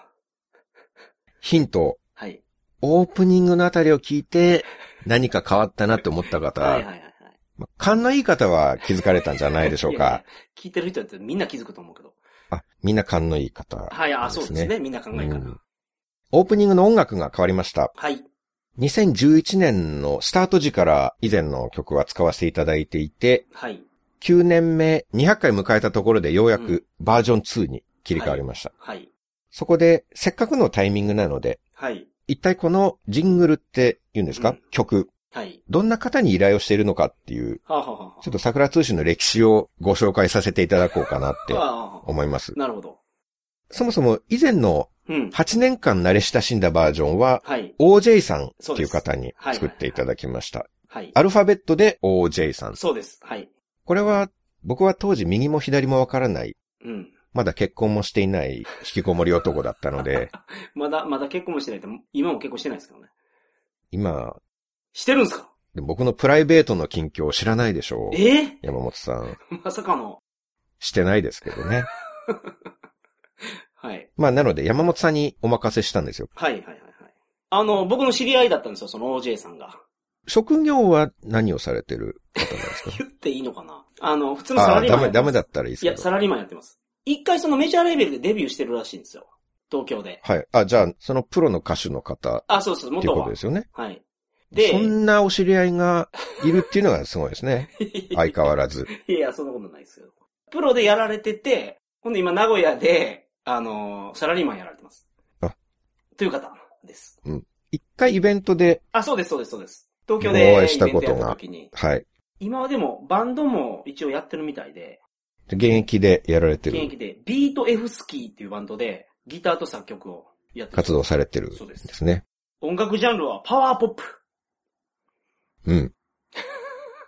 ヒント、はい。オープニングのあたりを聞いて何か変わったなって思った方、はいはいはい勘のいい方は気づかれたんじゃないでしょうかいやいや。聞いてる人だってみんな気づくと思うけど。あ、みんな勘のいい方、はい、あ、そうですね。みんな考えるから。うんオープニングの音楽が変わりました。はい。2011年のスタート時から以前の曲は使わせていただいていて、はい。9年目200回迎えたところでようやくバージョン2に切り替わりました。はい。そこでせっかくのタイミングなので、はい。一体このジングルって言うんですか、うん曲。はい。どんな方に依頼をしているのかっていう、はあ、はあはあちょっと桜通信の歴史をご紹介させていただこうかなってはあはあ思います。なるほど。そもそも以前のうん。8年間慣れ親しんだバージョンは、はい。OJ さんっていう方に作っていただきました。はい。アルファベットで OJ さん。そうです。はい。これは僕は当時右も左もわからない、うん。まだ結婚もしていない引きこもり男だったので、まだ、まだ結婚もしてないって、今も結婚してないですけどね。今、してるんですか？僕のプライベートの近況を知らないでしょう。え？山本さん。まさかの。してないですけどね。はい。まあ、なので山本さんにお任せしたんですよ。はいはいはいはい。あの、僕の知り合いだったんですよ、その OJ さんが。職業は何をされてる方なんですか？言っていいのかな？あの、普通のサラリーダメ、マンやってます。ダメだったらいいですいや。サラリーマンやってます。一回そのメジャーレベルでデビューしてるらしいんですよ。東京で。はい。あ、じゃあ、そのプロの歌手の方あ、そうそう、元は。ことですよね。はい。で、そんなお知り合いがいるっていうのがすごいですね。相変わらず。いや、そんなことないですよ。プロでやられてて、ほんで今名古屋で、あのーサラリーマンやられてます。あという方です。一回イベントで、あ、そうです、そうです、そうです。東京でお会いしたことが。はい。今はでも、バンドも一応やってるみたいで、現役でやられてる、現役で、ビート F スキーっていうバンドで、ギターと作曲をやってる活動されてるんそうですですね。音楽ジャンルはパワーポップ。うん。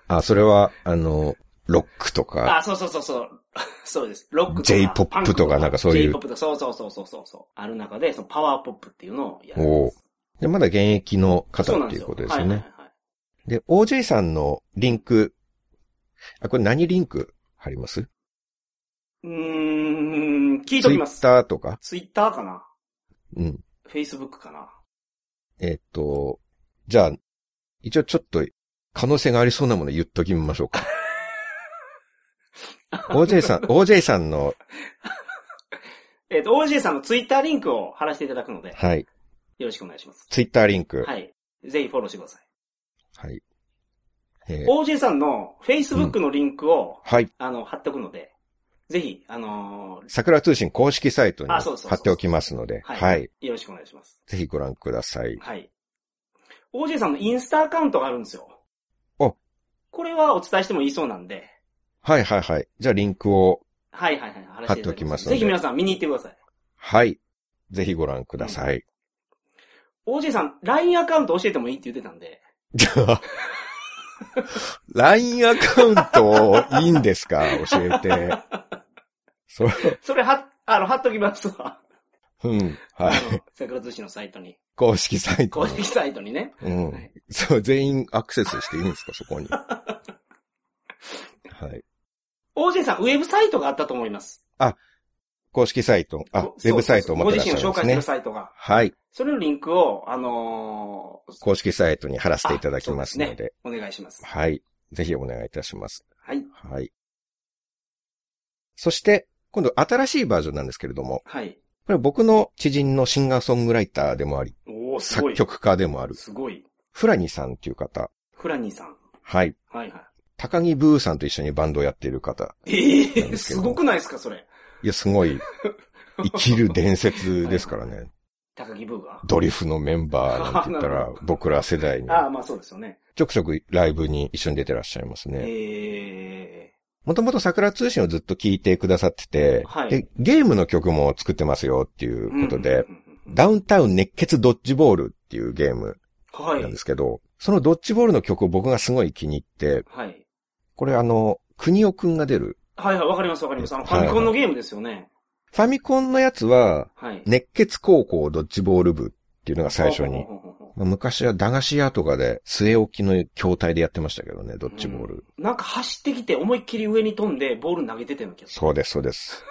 あ、それは、あの、ロックとか、あ、そうそうそうそう。そうです。ロックとか。J-POP とかなんかそういう J-POP とか、そうそうそうそうそうそう。ある中で、そのパワーポップっていうのをやってお。で、まだ現役の方っていう。ことですよね。はいはいはい。で、OJ さんのリンク、あ、これ何リンク貼ります？うーん、聞いときます。?Twitter とか？ツイッターかなうん。フェイスブックかなえっと、じゃあ、一応ちょっと可能性がありそうなもの言っときましょうか。OJ さん、OJ さんの、えっと、OJ さんのツイッターリンクを貼らせていただくので、はい、よろしくお願いします。Twitter リンク。はい。ぜひフォローしてください。はい。えー OJ さんのフェイスブックのリンクを、はい。あの、貼っておくので、ぜひ、あの桜通信公式サイトに貼っておきますので、はいはい。ーよろしくお願いします。ぜひご覧ください。はい。OJ さんのインスタアカウントがあるんですよ。おこれはお伝えしてもいいそうなんで、はいはいはい。じゃあリンクを、はいはいはい。貼っておきますのでぜひ皆さん見に行ってください。はい。ぜひご覧ください。OJ さん、LINE アカウント教えてもいいって言ってたんで、じゃあ、LINE アカウントいいんですか？教えて。そう、それは、あの、貼っときますわ。うん。はい。桜通信のサイトに。公式サイトに。公式サイトにね。うん。そう、全員アクセスしていいんですかそこに。はい。OJ さん、ウェブサイトがあったと思います。公式サイト。あ、ウェブサイトを持ってらっしゃご自身を紹介する。サイトが。はい。それのリンクを、あのー公式サイトに貼らせていただきますので。ですねお願いします。はい。ぜひお願いいたします。はい。はい。そして、今度新しいバージョンなんですけれども、はい。これ僕の知人のシンガーソングライターでもあり。作曲家でもある、すごい。フラニさんっていう方。フラニーさん。はい。はいはい。高木ブーさんと一緒にバンドをやっている方。ええなんですごくないですか、それ。いや、すごい、生きる伝説ですからね。高木ブーが？ドリフのメンバーなんて言ったら、僕ら世代に、ああ、まあそうですよね。ちょくちょくライブに一緒に出てらっしゃいますね。えもともと桜通信をずっと聞いてくださってて、はいで、ゲームの曲も作ってますよっていえうことで、ダウンタウン熱血ドッジボールっていうゲームはいなんで。すけど、そのドッジボールの曲を僕がすごい気に入って、はい。これあの、国尾くんが出る。はいはい、わかりますわかります。あの、フはいァミコンのゲームですよね。ファミコンのやつは、はい。熱血高校ドッジボール部っていうのが最初に。昔は駄菓子屋とかで据え置きの筐体でやってましたけどね、ドッジボール。なんか走ってきて思いっきり上に飛んでボール投げててるの気がする。そうです、そうです。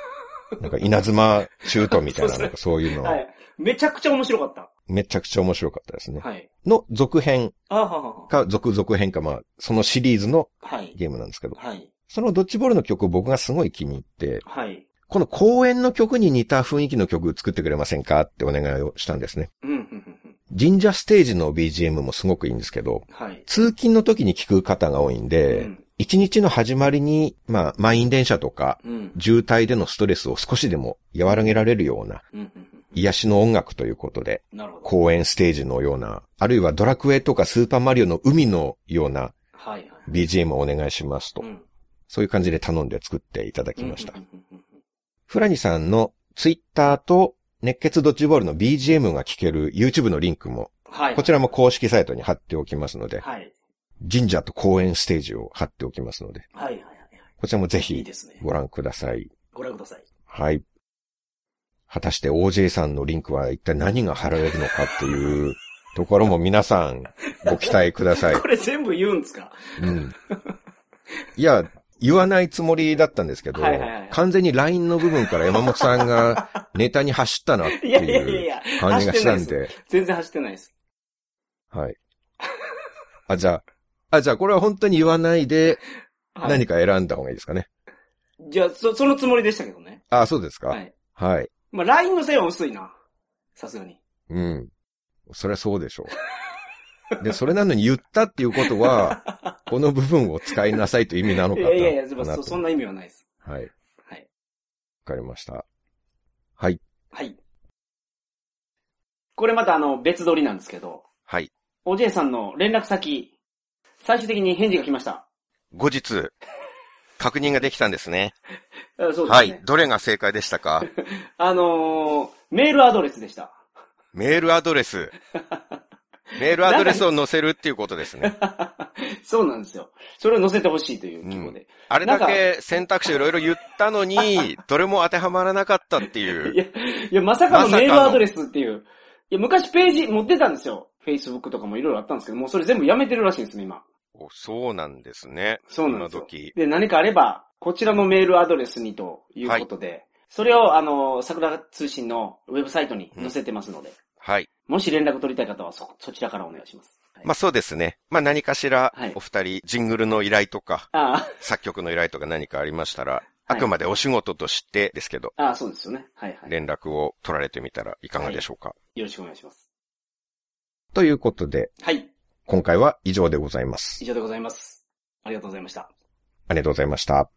なんか稲妻シュートみたいな、なんかそういうの、はい。めちゃくちゃ面白かった。めちゃくちゃ面白かったですね。はい。の続編。か、続々編か、まあ、そのシリーズのはい。ゲームなんですけど、はい。そのドッジボールの曲を僕がすごい気に入って、はい。この公演の曲に似た雰囲気の曲作ってくれませんか？ってお願いをしたんですね。うん、うん、うんうん。神社ステージの BGM もすごくいいんですけど、はい。通勤の時に聞く方が多いんで、うん一日の始まりに、まあ、満員電車とか、うん。渋滞でのストレスを少しでも和らげられるような。癒しの音楽ということで。公演ステージのような、あるいはドラクエとかスーパーマリオの海のようなはい、はい。BGM をお願いしますとう。ん。そういう感じで頼んで作っていただきましたフラニさんのツイッターと熱血ドッジボールの BGM が聴ける YouTube のリンクも、はい。こちらも公式サイトに貼っておきますので、はい。神社と公演ステージを貼っておきますので、はい、はい、はい。こちらもぜいいひ。ご覧ください。ご覧ください。はい。果たして OJ さんのリンクは一体何が貼られるのかっていう ところも皆さんご期待ください。これ全部言うんですか？うん。いや、言わないつもりだったんですけど、はいはいはい完全に LINE の部分から山本さんがネタに走ったなっていや いやいやいいうや、感じがしたん走ってないで、す全然走ってないです。はい。あ、じゃあ、あ、じゃあこれは本当に言わないではい、何か選んだ方がいいですかね。じゃあ、そ、そのつもりでしたけどね。あ、そうですか。ははい。い。まあ、LINE の線は薄いな。さすがに。うん。そりゃそうでしょう。で、それなのに言ったっていうことは、この部分を使いなさいという意味なのかいと。やいやいや、そそんな意味はないです。はい。わはい。かりました。はい。はい。これまたあの、別撮りなんですけど、はい。おじいさんの連絡先、最終的に返事が来ました。後日、確認ができたんですね。あ そうですね。はい。どれが正解でしたか？あのー、メールアドレスでした。メールアドレス。メールアドレスを載せるっていうことですね。そうなんですよ。それを載せてほしいという希望で。あれだけ選択肢いろいろ言ったのに、どれも当てはまらなかったってい。いうや、いや、まさかのメールアドレスっていう。いや、昔ページ持ってたんですよ。Facebook とかもいろいろあったんですけど、もうそれ全部やめてるらしいんですね、今。おそうなんですね。そうなんですよ今時。で、何かあれば、こちらのメールアドレスにということで、それを、あの、桜通信のウェブサイトに載せてますので、はい。もし連絡取りたい方はそ、そちらからお願いします。はいまあそうですね。まあ何かしらはい、お二人、ジングルの依頼とか、あ作曲の依頼とか何かありましたら、はいあくまでお仕事としてですけど、あ、ああそうですよね。はいはい。連絡を取られてみたらいかがでしょうか。よろしくお願いします。ということで、はい。今回は以上でございます。以上でございます。ありがとうございました。ありがとうございました。